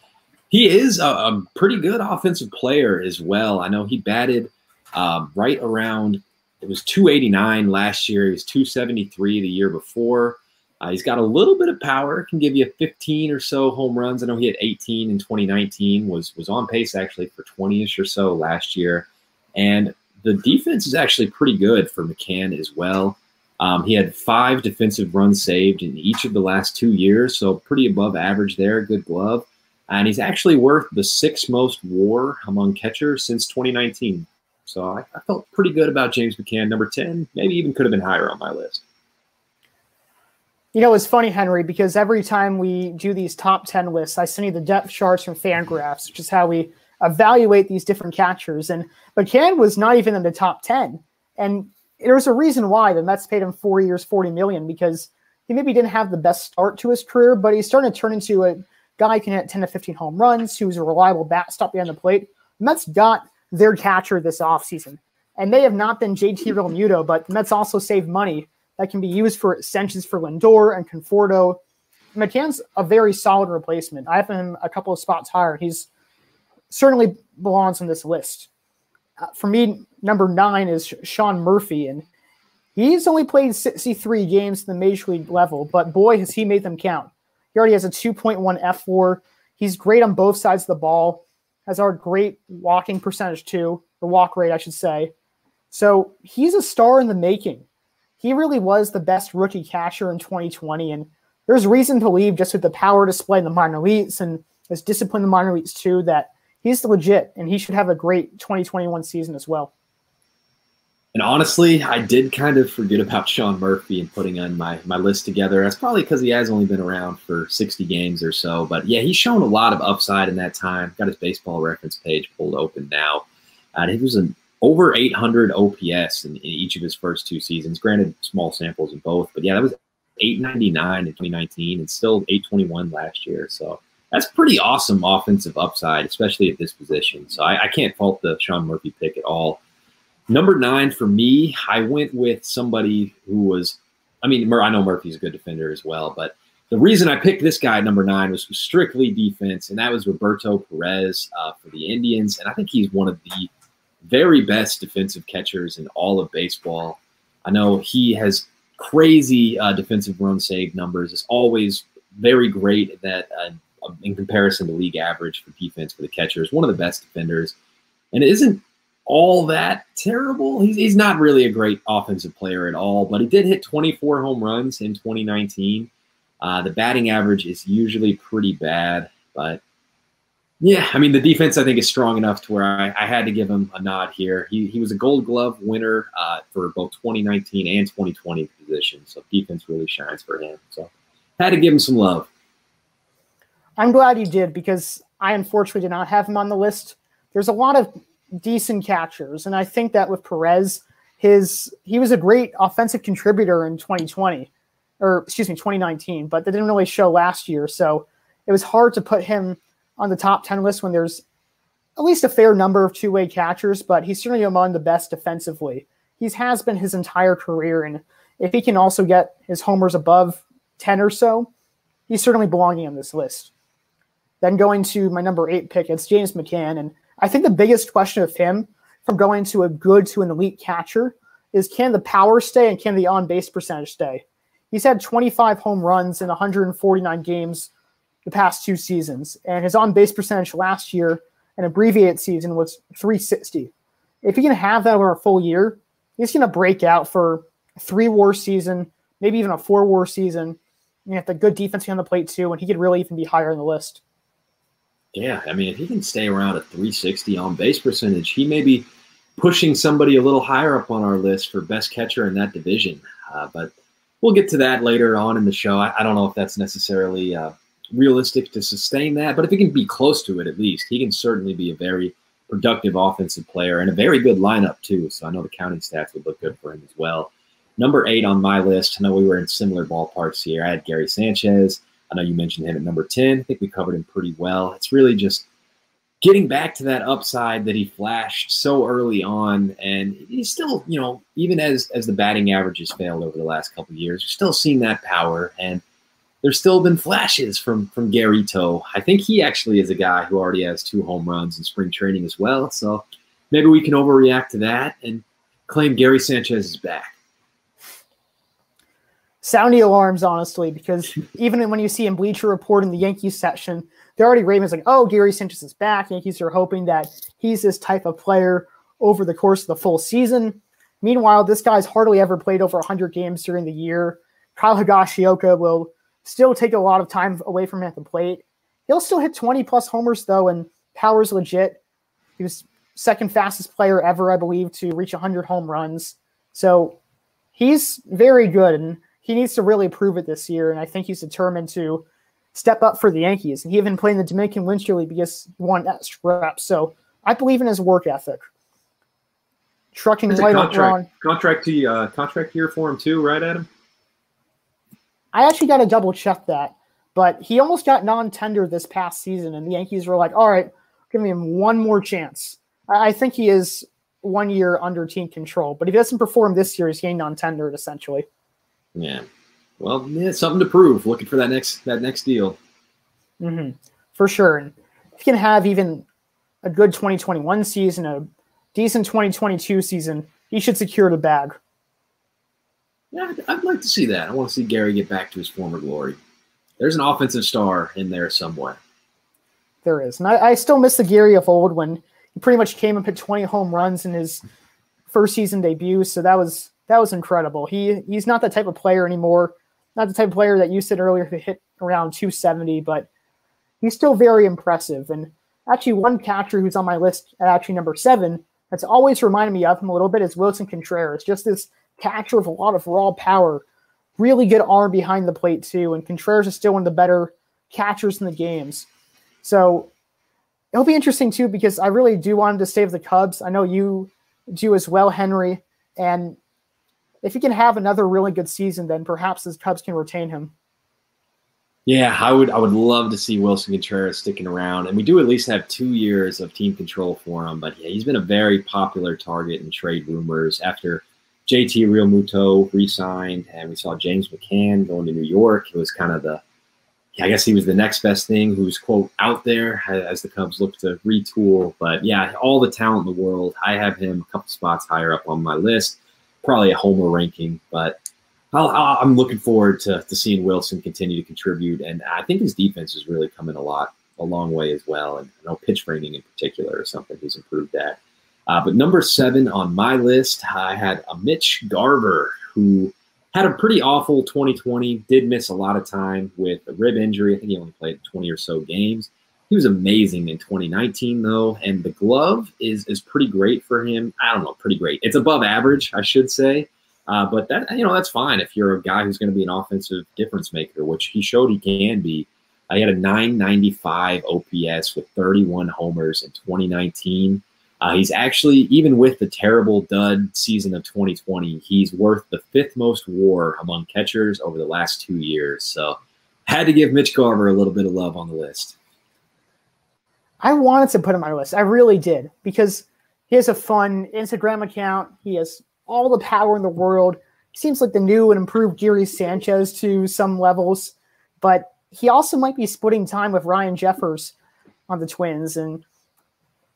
he is a, a pretty good offensive player as well. I know he batted um, right around, it was 289 last year, he was 273 the year before. Uh, he's got a little bit of power, can give you 15 or so home runs. I know he had 18 in 2019, was was on pace actually for 20ish or so last year. And the defense is actually pretty good for McCann as well. Um, he had five defensive runs saved in each of the last two years, so pretty above average there. Good glove. And he's actually worth the sixth most war among catchers since 2019. So I, I felt pretty good about James McCann, number 10. Maybe even could have been higher on my list. You know, it's funny, Henry, because every time we do these top 10 lists, I send you the depth charts from Fangraphs, which is how we evaluate these different catchers. And McCann was not even in the top 10. And there's a reason why the Mets paid him four years, 40 million, because he maybe didn't have the best start to his career, but he's starting to turn into a guy who can hit 10 to 15 home runs, who's a reliable bat stop behind the plate. The Mets got their catcher this offseason. And they have not been JT Realmuto, but Mets also saved money that can be used for extensions for Lindor and Conforto. McCann's a very solid replacement. I have him a couple of spots higher. He's certainly belongs on this list. Uh, for me, number nine is Sean Murphy, and he's only played 63 games in the major league level, but boy, has he made them count. He already has a 2.1 fWAR. He's great on both sides of the ball, has our great walking percentage too, or walk rate, I should say. So he's a star in the making he really was the best rookie catcher in 2020. And there's reason to believe, just with the power display in the minor leagues and his discipline in the minor leagues too, that he's legit and he should have a great 2021 season as well. And honestly, I did kind of forget about Sean Murphy and putting on my, my list together. That's probably because he has only been around for 60 games or so. But yeah, he's shown a lot of upside in that time. Got his baseball reference page pulled open now. And he was an over 800 OPS in, in, each of his first two seasons. Granted, small samples in both, but yeah, that was 899 in 2019 and still 821 last year. So that's pretty awesome offensive upside, especially at this position. So I, I can't fault the Sean Murphy pick at all. Number nine for me, I went with somebody who was, I mean, I know Murphy's a good defender as well, but the reason I picked this guy at number nine was strictly defense, and that was Roberto Perez uh, for the Indians. And I think he's one of the very best defensive catchers in all of baseball. I know he has crazy uh, defensive run save numbers. It's always very great at that uh, in comparison to league average for defense for the catchers. One of the best defenders, and it isn't all that terrible. He's, he's not really a great offensive player at all, but he did hit 24 home runs in 2019. Uh, the batting average is usually pretty bad, but yeah, I mean the defense I think is strong enough to where I, I had to give him a nod here. He, he was a Gold Glove winner uh, for both 2019 and 2020 position, so defense really shines for him. So had to give him some love. I'm glad you did because I unfortunately did not have him on the list. There's a lot of decent catchers, and I think that with Perez, his he was a great offensive contributor in 2020, or excuse me, 2019, but that didn't really show last year. So it was hard to put him on the top 10 list when there's at least a fair number of two way catchers, but he's certainly among the best defensively. He has been his entire career. And if he can also get his homers above 10 or so, he's certainly belonging on this list. Then going to my number eight pick, it's James McCann. And I think the biggest question of him from going to a good to an elite catcher is can the power stay and can the on base percentage stay? He's had 25 home runs in 149 games the past two seasons, and his on base percentage last year, an abbreviated season, was 360. If he can have that over a full year, he's going to break out for a three war season, maybe even a four war season. And have the good defense on the plate too, and he could really even be higher in the list. Yeah, I mean, if he can stay around a 360 on base percentage, he may be pushing somebody a little higher up on our list for best catcher in that division. Uh, but we'll get to that later on in the show. I, I don't know if that's necessarily uh, realistic to sustain that. But if he can be close to it, at least he can certainly be a very productive offensive player and a very good lineup too. So I know the counting stats would look good for him as well. Number eight on my list. I know we were in similar ballparks here. I had Gary Sanchez. I know you mentioned him at number 10. I think we covered him pretty well. It's really just getting back to that upside that he flashed so early on. And he's still, you know, even as as the batting average has failed over the last couple years, you're still seeing that power. And there's still been flashes from from Garrito. I think he actually is a guy who already has two home runs in spring training as well. So maybe we can overreact to that and claim Gary Sanchez is back. sounding alarms, honestly, because even when you see in Bleacher Report in the Yankees section, they're already raving like, "Oh, Gary Sanchez is back." Yankees are hoping that he's this type of player over the course of the full season. Meanwhile, this guy's hardly ever played over 100 games during the year. Kyle Higashioka will still take a lot of time away from him at the plate. He'll still hit 20 plus homers though, and power's legit. He was second fastest player ever, I believe, to reach 100 home runs. So he's very good, and he needs to really prove it this year. And I think he's determined to step up for the Yankees. And he even played in the Dominican Winter League because he won extra reps. So I believe in his work ethic. Trucking right contract, contract to uh, contract year for him too, right, Adam? I actually got to double check that, but he almost got non-tender this past season, and the Yankees were like, "All right, give him one more chance." I think he is one year under team control, but if he doesn't perform this year, he's getting non-tendered essentially. Yeah, well, yeah, something to prove. Looking for that next that next deal. Mm-hmm. For sure, and if he can have even a good 2021 season, a decent 2022 season, he should secure the bag. Yeah, I'd like to see that. I want to see Gary get back to his former glory. There's an offensive star in there somewhere. There is, and I, I still miss the Gary of old when he pretty much came and hit 20 home runs in his first season debut. So that was that was incredible. He he's not the type of player anymore. Not the type of player that you said earlier who hit around 270, but he's still very impressive. And actually, one catcher who's on my list at actually number seven that's always reminded me of him a little bit is Willson Contreras. Just this catcher with a lot of raw power, really good arm behind the plate too. And Contreras is still one of the better catchers in the games. So it'll be interesting too because I really do want him to save the Cubs. I know you do as well, Henry. And if he can have another really good season, then perhaps the Cubs can retain him. Yeah, I would I would love to see Willson Contreras sticking around. And we do at least have two years of team control for him. But yeah, he's been a very popular target in trade rumors after JT Realmuto re-signed, and we saw James McCann going to New York. It was kind of the, I guess he was the next best thing who's quote out there as the Cubs look to retool. But yeah, all the talent in the world. I have him a couple spots higher up on my list, probably a homer ranking, but i am looking forward to, to seeing Willson continue to contribute, and I think his defense is really coming a lot a long way as well. And I know pitch framing in particular is something he's improved at. Uh, but number seven on my list, I had a Mitch Garver who had a pretty awful 2020. Did miss a lot of time with a rib injury. I think he only played 20 or so games. He was amazing in 2019 though, and the glove is is pretty great for him. I don't know, pretty great. It's above average, I should say. Uh, but that you know that's fine if you're a guy who's going to be an offensive difference maker, which he showed he can be. Uh, he had a 995 OPS with 31 homers in 2019. Uh, he's actually, even with the terrible dud season of 2020, he's worth the fifth most WAR among catchers over the last two years. So, had to give Mitch Garver a little bit of love on the list. I wanted to put him on my list. I really did because he has a fun Instagram account. He has all the power in the world. He seems like the new and improved Gary Sanchez to some levels, but he also might be splitting time with Ryan Jeffers on the Twins. And,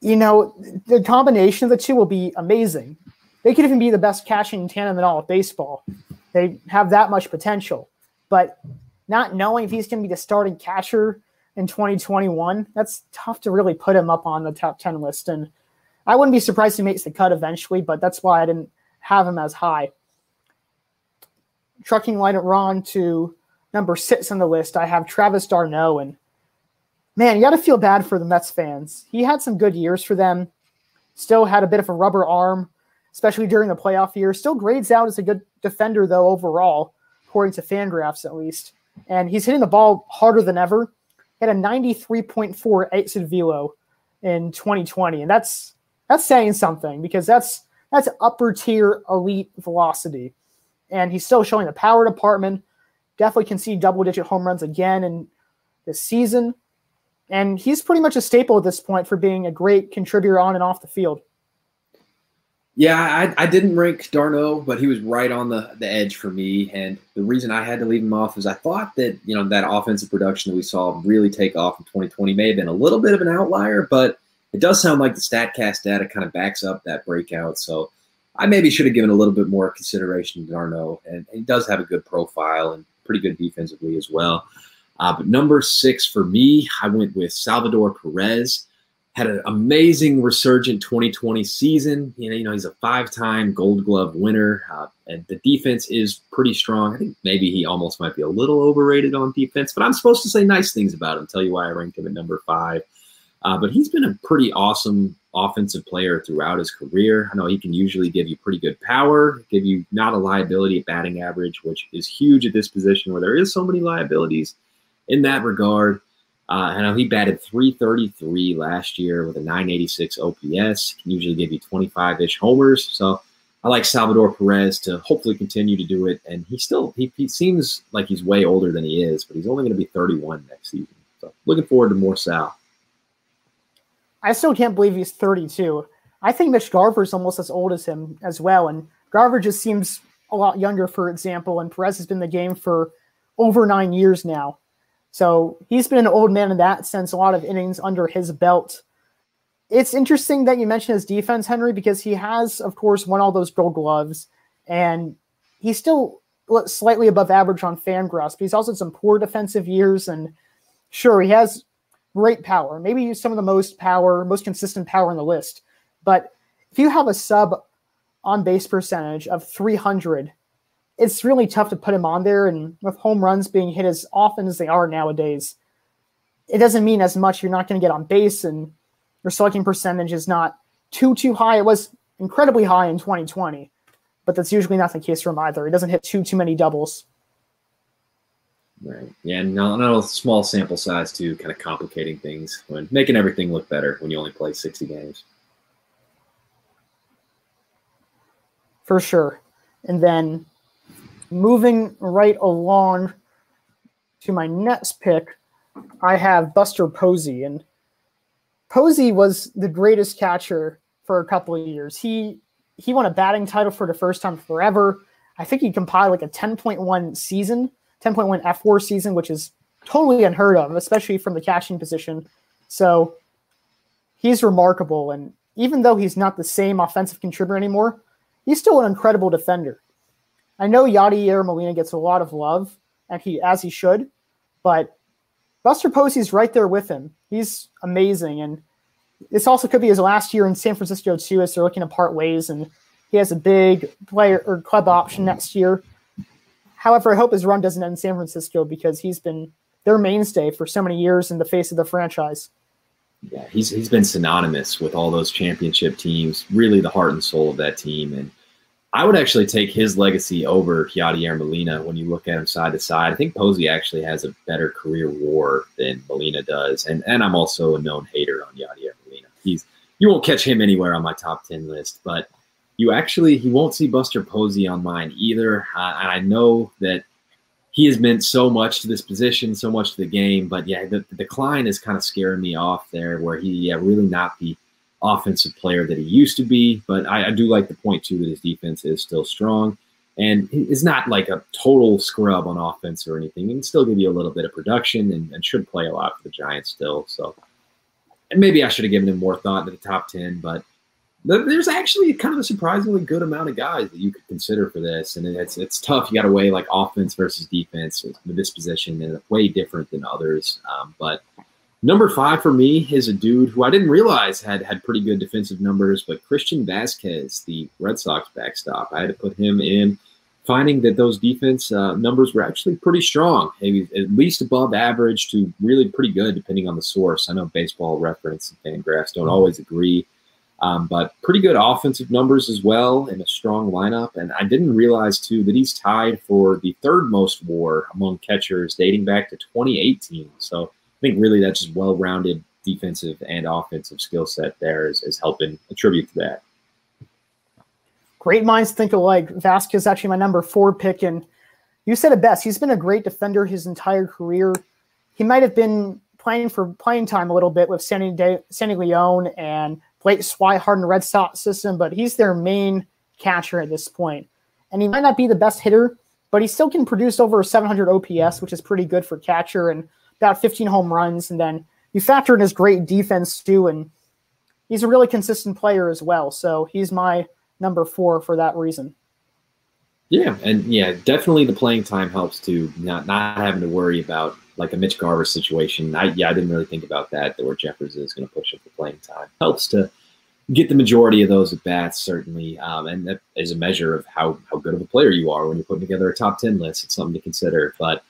you know, the combination of the two will be amazing. They could even be the best catching tandem in all of baseball. They have that much potential. But not knowing if he's going to be the starting catcher in 2021, that's tough to really put him up on the top 10 list. And I wouldn't be surprised if he makes the cut eventually, but that's why I didn't have him as high. Trucking line it Ron to number six on the list, I have Travis d'Arnaud. And man, you got to feel bad for the Mets fans. He had some good years for them, still had a bit of a rubber arm, especially during the playoff year. Still grades out as a good defender, though, overall, according to Fangraphs at least. And he's hitting the ball harder than ever. He had a 93.4 exit velo in 2020. And that's that's saying something because that's that's upper tier elite velocity. And he's still showing the power department. Definitely can see double digit home runs again in this season. And he's pretty much a staple at this point for being a great contributor on and off the field. Yeah, I, I didn't rank d'Arnaud, but he was right on the, the edge for me. And the reason I had to leave him off is I thought that, you know, that offensive production that we saw really take off in 2020 may have been a little bit of an outlier, but – it does sound like the StatCast data kind of backs up that breakout. So I maybe should have given a little bit more consideration to d'Arnaud, and he does have a good profile and pretty good defensively as well. Uh, but number six for me, I went with Salvador Perez. Had an amazing resurgent 2020 season. You know, you know he's a five-time Gold Glove winner, uh, and the defense is pretty strong. I think maybe he almost might be a little overrated on defense, but I'm supposed to say nice things about him. Tell you why I ranked him at number five. Uh, but he's been a pretty awesome offensive player throughout his career. I know he can usually give you pretty good power, give you not a liability at batting average, which is huge at this position where there is so many liabilities in that regard. Uh, I know he batted 333 last year with a 986 OPS, can usually give you 25 ish homers. So I like Salvador Perez to hopefully continue to do it. And he still, he, he seems like he's way older than he is, but he's only going to be 31 next season. So looking forward to more Sal. I still can't believe he's 32. I think Mitch Garver's almost as old as him as well. And Garver just seems a lot younger, for example. And Perez has been in the game for over nine years now. So he's been an old man in that sense, a lot of innings under his belt. It's interesting that you mentioned his defense, Henry, because he has, of course, won all those gold gloves. And he's still slightly above average on Fangraphs, but he's also had some poor defensive years. And sure, he has great power, maybe some of the most power, most consistent power on the list. But if you have a sub on base percentage of 300, it's really tough to put him on there. And with home runs being hit as often as they are nowadays, it doesn't mean as much. You're not going to get on base, and your slugging percentage is not too too high. It was incredibly high in 2020, but that's usually not the case for him either. He doesn't hit too too many doubles. Right. Yeah, not, not a small sample size too, kind of complicating things when making everything look better when you only play 60 games. For sure. And then moving right along to my next pick, I have Buster Posey. And Posey was the greatest catcher for a couple of years. He he won a batting title for the first time forever. I think he compiled like a 10.1 season 10.1 fWAR season, which is totally unheard of, especially from the catching position. So he's remarkable. And even though he's not the same offensive contributor anymore, he's still an incredible defender. I know Yadier Molina gets a lot of love, and he as he should, but Buster Posey's right there with him. He's amazing, and this also could be his last year in San Francisco too, as they're looking to part ways, and he has a big player or club option next year. However, I hope his run doesn't end in San Francisco because he's been their mainstay for so many years in the face of the franchise. Yeah, he's he's been synonymous with all those championship teams, really the heart and soul of that team. And I would actually take his legacy over Yadier Molina when you look at him side to side. I think Posey actually has a better career WAR than Molina does. And and I'm also a known hater on Yadier Molina. He's you won't catch him anywhere on my top ten list, but you actually he won't see Buster Posey on mine either. And I know that he has meant so much to this position, so much to the game. But yeah, the, the decline is kind of scaring me off there, where he yeah really not the offensive player that he used to be. But I, I do like the point too that his defense is still strong. And is not like a total scrub on offense or anything. Can still give you a little bit of production and, and should play a lot for the Giants still. So, and maybe I should have given him more thought to the top 10, but there's actually kind of a surprisingly good amount of guys that you could consider for this, and it's it's tough. You got to weigh like offense versus defense this position, and way different than others. Um, but number five for me is a dude who I didn't realize had had pretty good defensive numbers, but Christian Vazquez, the Red Sox backstop. I had to put him in, finding that those defense uh, numbers were actually pretty strong, maybe at least above average to really pretty good, depending on the source. I know Baseball Reference and Fangraphs don't always agree um, but pretty good offensive numbers as well and a strong lineup. And I didn't realize, too, that he's tied for the third most war among catchers dating back to 2018. So I think really that's just well rounded defensive and offensive skill set there is, is helping attribute to that. Great minds think alike. Vazquez is actually my number four pick. And you said it best. He's been a great defender his entire career. He might have been playing for playing time a little bit with Sandy, De- Sandy Leon and Blake Swihart the Red Sox system, but he's their main catcher at this point. And he might not be the best hitter, but he still can produce over 700 OPS, which is pretty good for catcher, and about 15 home runs. And then you factor in his great defense too, and he's a really consistent player as well. So he's my number four for that reason. Yeah, and yeah, definitely the playing time helps too. Not not having to worry about like a Mitch Garver situation. I yeah, I didn't really think about that. That where Jeffers is going to push up the playing time helps to get the majority of those at bats certainly, um, and that is a measure of how how good of a player you are when you're putting together a top ten list. It's something to consider. But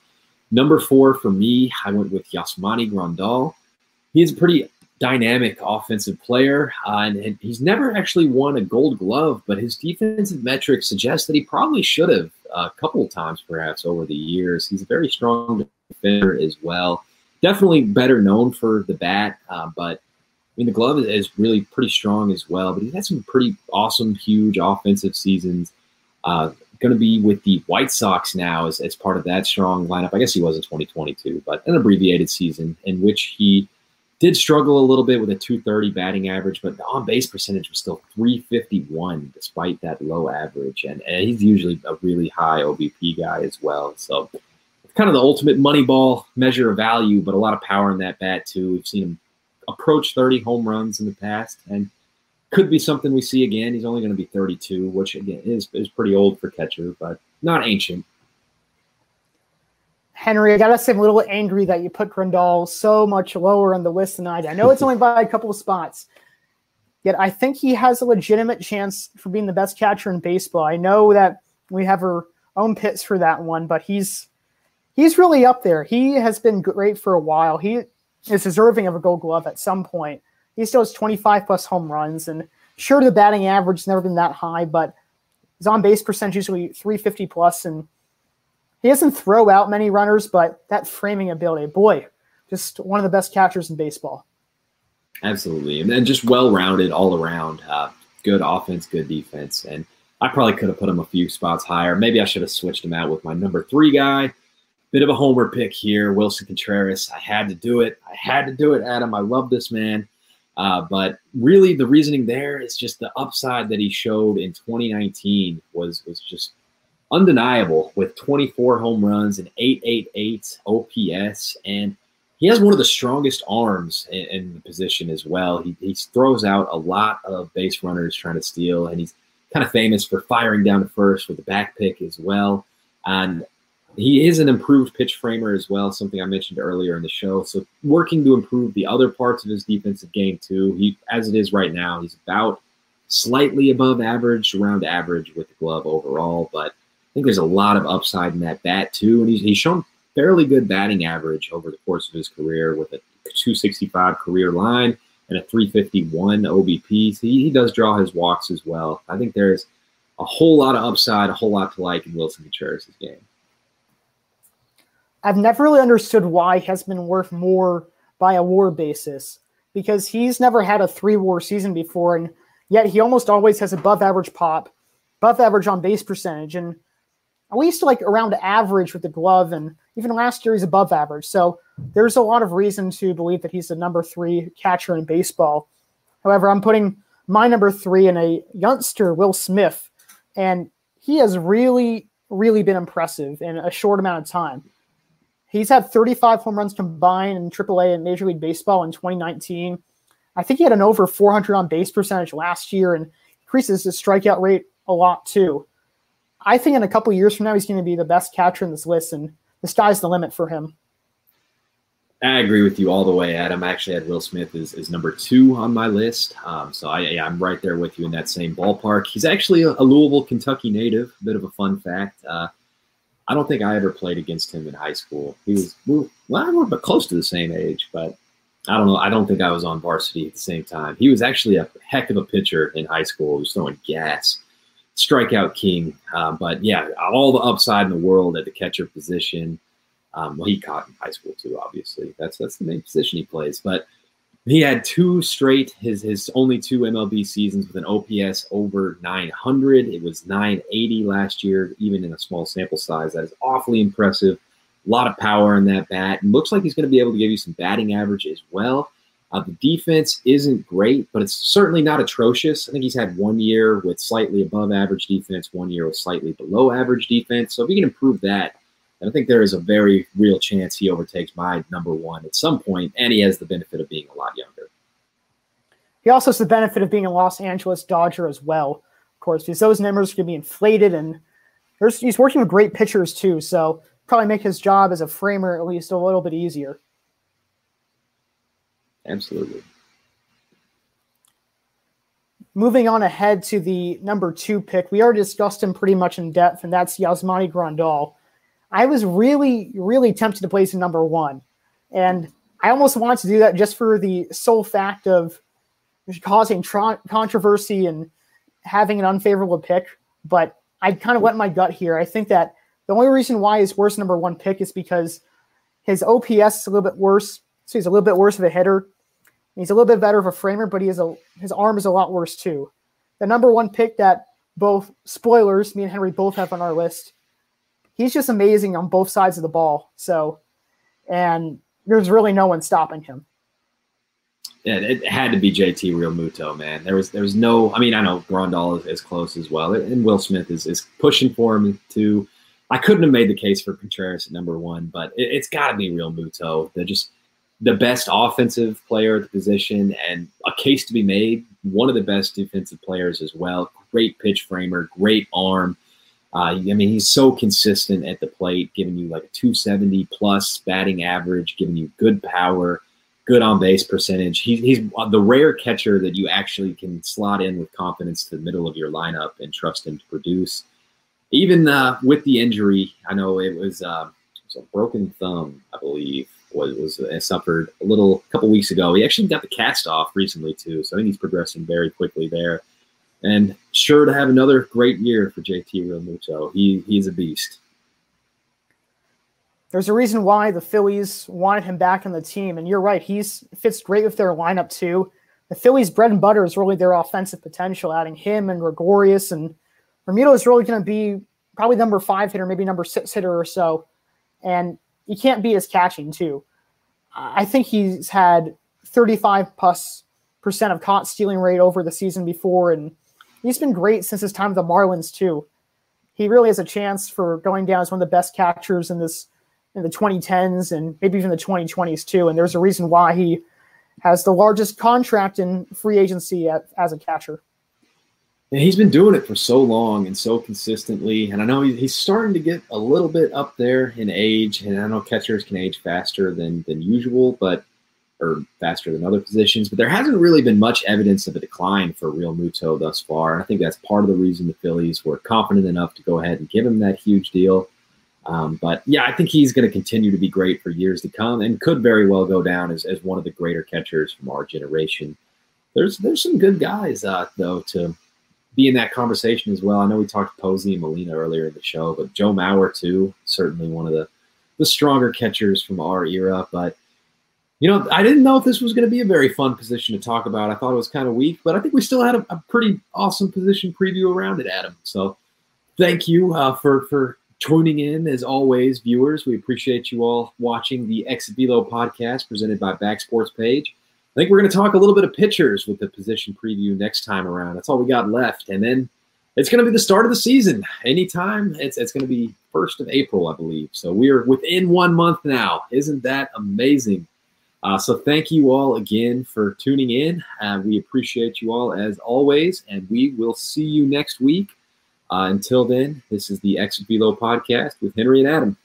number four for me, I went with Yasmani Grandal. He's a pretty dynamic offensive player, uh, and, and, he's never actually won a Gold Glove, but his defensive metrics suggest that he probably should have uh, a couple of times, perhaps over the years. He's a very strong defender as well. Definitely better known for the bat, uh, but I mean the glove is really pretty strong as well. But he's had some pretty awesome, huge offensive seasons. Going to be with the White Sox now as, as part of that strong lineup. I guess he was in 2022, but an abbreviated season in which he did struggle a little bit with a 230 batting average, but the on base percentage was still 351 despite that low average. And, and he's usually a really high OBP guy as well. So it's kind of the ultimate money ball measure of value, but a lot of power in that bat too. We've seen him approach 30 home runs in the past and could be something we see again. He's only going to be 32, which again is, is pretty old for catcher, but not ancient. Henry, I gotta say, I'm a little angry that you put Grandal so much lower on the list than I did. I know it's only by a couple of spots, yet I think he has a legitimate chance for being the best catcher in baseball. I know that we have our own pits for that one, but he's he's really up there. He has been great for a while. He is deserving of a Gold Glove at some point. He still has 25 plus home runs, and sure, the batting average has never been that high, but his on base percentage usually 350 plus, and he doesn't throw out many runners, but that framing ability, boy, just one of the best catchers in baseball. Absolutely, and just well rounded all around. Uh, good offense, good defense, and I probably could have put him a few spots higher. Maybe I should have switched him out with my number three guy. Bit of a homer pick here, Willson Contreras. I had to do it. I had to do it, Adam. I love this man. Uh, but really, the reasoning there is just the upside that he showed in 2019 was was just undeniable with 24 home runs and 888 OPS. And he has one of the strongest arms in, in, the position as well. He, he throws out a lot of base runners trying to steal, and he's kind of famous for firing down to first with the back pick as well. And he is an improved pitch framer as well, something I mentioned earlier in the show. So working to improve the other parts of his defensive game too. He, as it is right now, he's about slightly above average, around average with the glove overall, but I think there's a lot of upside in that bat too, and he's, he's shown fairly good batting average over the course of his career with a 265 career line and a 351 OBP. So he, he does draw his walks as well. I think there's a whole lot of upside, a whole lot to like in Willson Contreras' game. I've never really understood why he has been worth more by a war basis because he's never had a three war season before, and yet he almost always has above average pop, above average on base percentage, and at least like around average with the glove, and even last year he's above average. So there's a lot of reason to believe that he's the number three catcher in baseball. However, I'm putting my number three in a youngster, Will Smith, and he has really, really been impressive in a short amount of time. He's had 35 home runs combined in AAA and Major League Baseball in 2019. I think he had an over 400 on base percentage last year and increases his strikeout rate a lot too. I think in a couple years from now, he's going to be the best catcher in this list, and the sky's the limit for him. I agree with you all the way, Adam. I actually had Will Smith as, as number two on my list. Um, so I, I'm right there with you in that same ballpark. He's actually a, Louisville, Kentucky native. Bit of a fun fact. Uh, I don't think I ever played against him in high school. He was, well, we're but close to the same age, but I don't know. I don't think I was on varsity at the same time. He was actually a heck of a pitcher in high school. He was throwing gas strikeout king. Uh, but yeah, all the upside in the world at the catcher position. Um, well, he caught in high school too. Obviously, that's that's the main position he plays. But he had two straight his his only two MLB seasons with an OPS over 900. It was 980 last year, even in a small sample size. That is awfully impressive. A lot of power in that bat, and looks like he's going to be able to give you some batting average as well. Uh, the defense isn't great, but it's certainly not atrocious. I think he's had one year with slightly above average defense, one year with slightly below average defense. So if he can improve that, then I think there is a very real chance he overtakes my number one at some point, and he has the benefit of being a lot younger. He also has the benefit of being a Los Angeles Dodger as well. Of course, because those numbers can be inflated. And there's, he's working with great pitchers too, so probably make his job as a framer at least a little bit easier. Absolutely. Moving on ahead to the number two pick, we already discussed him pretty much in depth, and that's Yasmani Grandal. I was really, really tempted to place him number one. And I almost wanted to do that just for the sole fact of causing tr- controversy and having an unfavorable pick. But I kind of went my gut here. I think that the only reason why he's worse number one pick is because his OPS is a little bit worse. So he's a little bit worse of a hitter. He's a little bit better of a framer, but he has a his arm is a lot worse too. The number one pick that both spoilers, me and Henry both have on our list. He's just amazing on both sides of the ball. So, and there's really no one stopping him. Yeah, it had to be JT Realmuto, man. There was there was no. I mean, I know Grandal is, is close as well, and Will Smith is is pushing for him too. I couldn't have made the case for Contreras at number one, but it, has got to be Realmuto. They're just the best offensive player at the position and a case to be made. One of the best defensive players as well. Great pitch framer, great arm. Uh, I mean, he's so consistent at the plate, giving you like a 270 plus batting average, giving you good power, good on base percentage. He, he's the rare catcher that you actually can slot in with confidence to the middle of your lineup and trust him to produce. Even uh, with the injury, I know it was, uh, it was a broken thumb, I believe was was uh, suffered a little a couple weeks ago. He actually got the cast off recently too, so I think he's progressing very quickly there. And sure to have another great year for JT Realmuto. He he's a beast. There's a reason why the Phillies wanted him back on the team, and you're right. He's fits great with their lineup too. The Phillies' bread and butter is really their offensive potential. Adding him and Gregorius and Realmuto is really going to be probably number five hitter, maybe number six hitter or so. And you can't beat his catching too. I think he's had 35 plus percent of caught stealing rate over the season before, and he's been great since his time with the Marlins too. He really has a chance for going down as one of the best catchers in this in the 2010s and maybe even the 2020s too. And there's a reason why he has the largest contract in free agency at, as a catcher. And he's been doing it for so long and so consistently. And I know he's starting to get a little bit up there in age. And I know catchers can age faster than than usual, but or faster than other positions. But there hasn't really been much evidence of a decline for Realmuto thus far. And I think that's part of the reason the Phillies were confident enough to go ahead and give him that huge deal. Um, but yeah, I think he's going to continue to be great for years to come and could very well go down as, as one of the greater catchers from our generation. There's there's some good guys uh, though to be in that conversation as well. I know we talked Posey and Molina earlier in the show, but Joe Mauer too, certainly one of the the stronger catchers from our era. But you know, I didn't know if this was going to be a very fun position to talk about. I thought it was kind of weak, but I think we still had a, a pretty awesome position preview around it, Adam. So thank you uh, for for tuning in as always, viewers. We appreciate you all watching the Velo podcast presented by Back Sports Page. I think we're going to talk a little bit of pitchers with the position preview next time around. That's all we got left. And then it's going to be the start of the season. Anytime it's, it's going to be 1st of April, I believe. So we are within one month now. Isn't that amazing? Uh, so thank you all again for tuning in. Uh, we appreciate you all as always, and we will see you next week. Uh, until then, this is the Exit Velo podcast with Henry and Adam.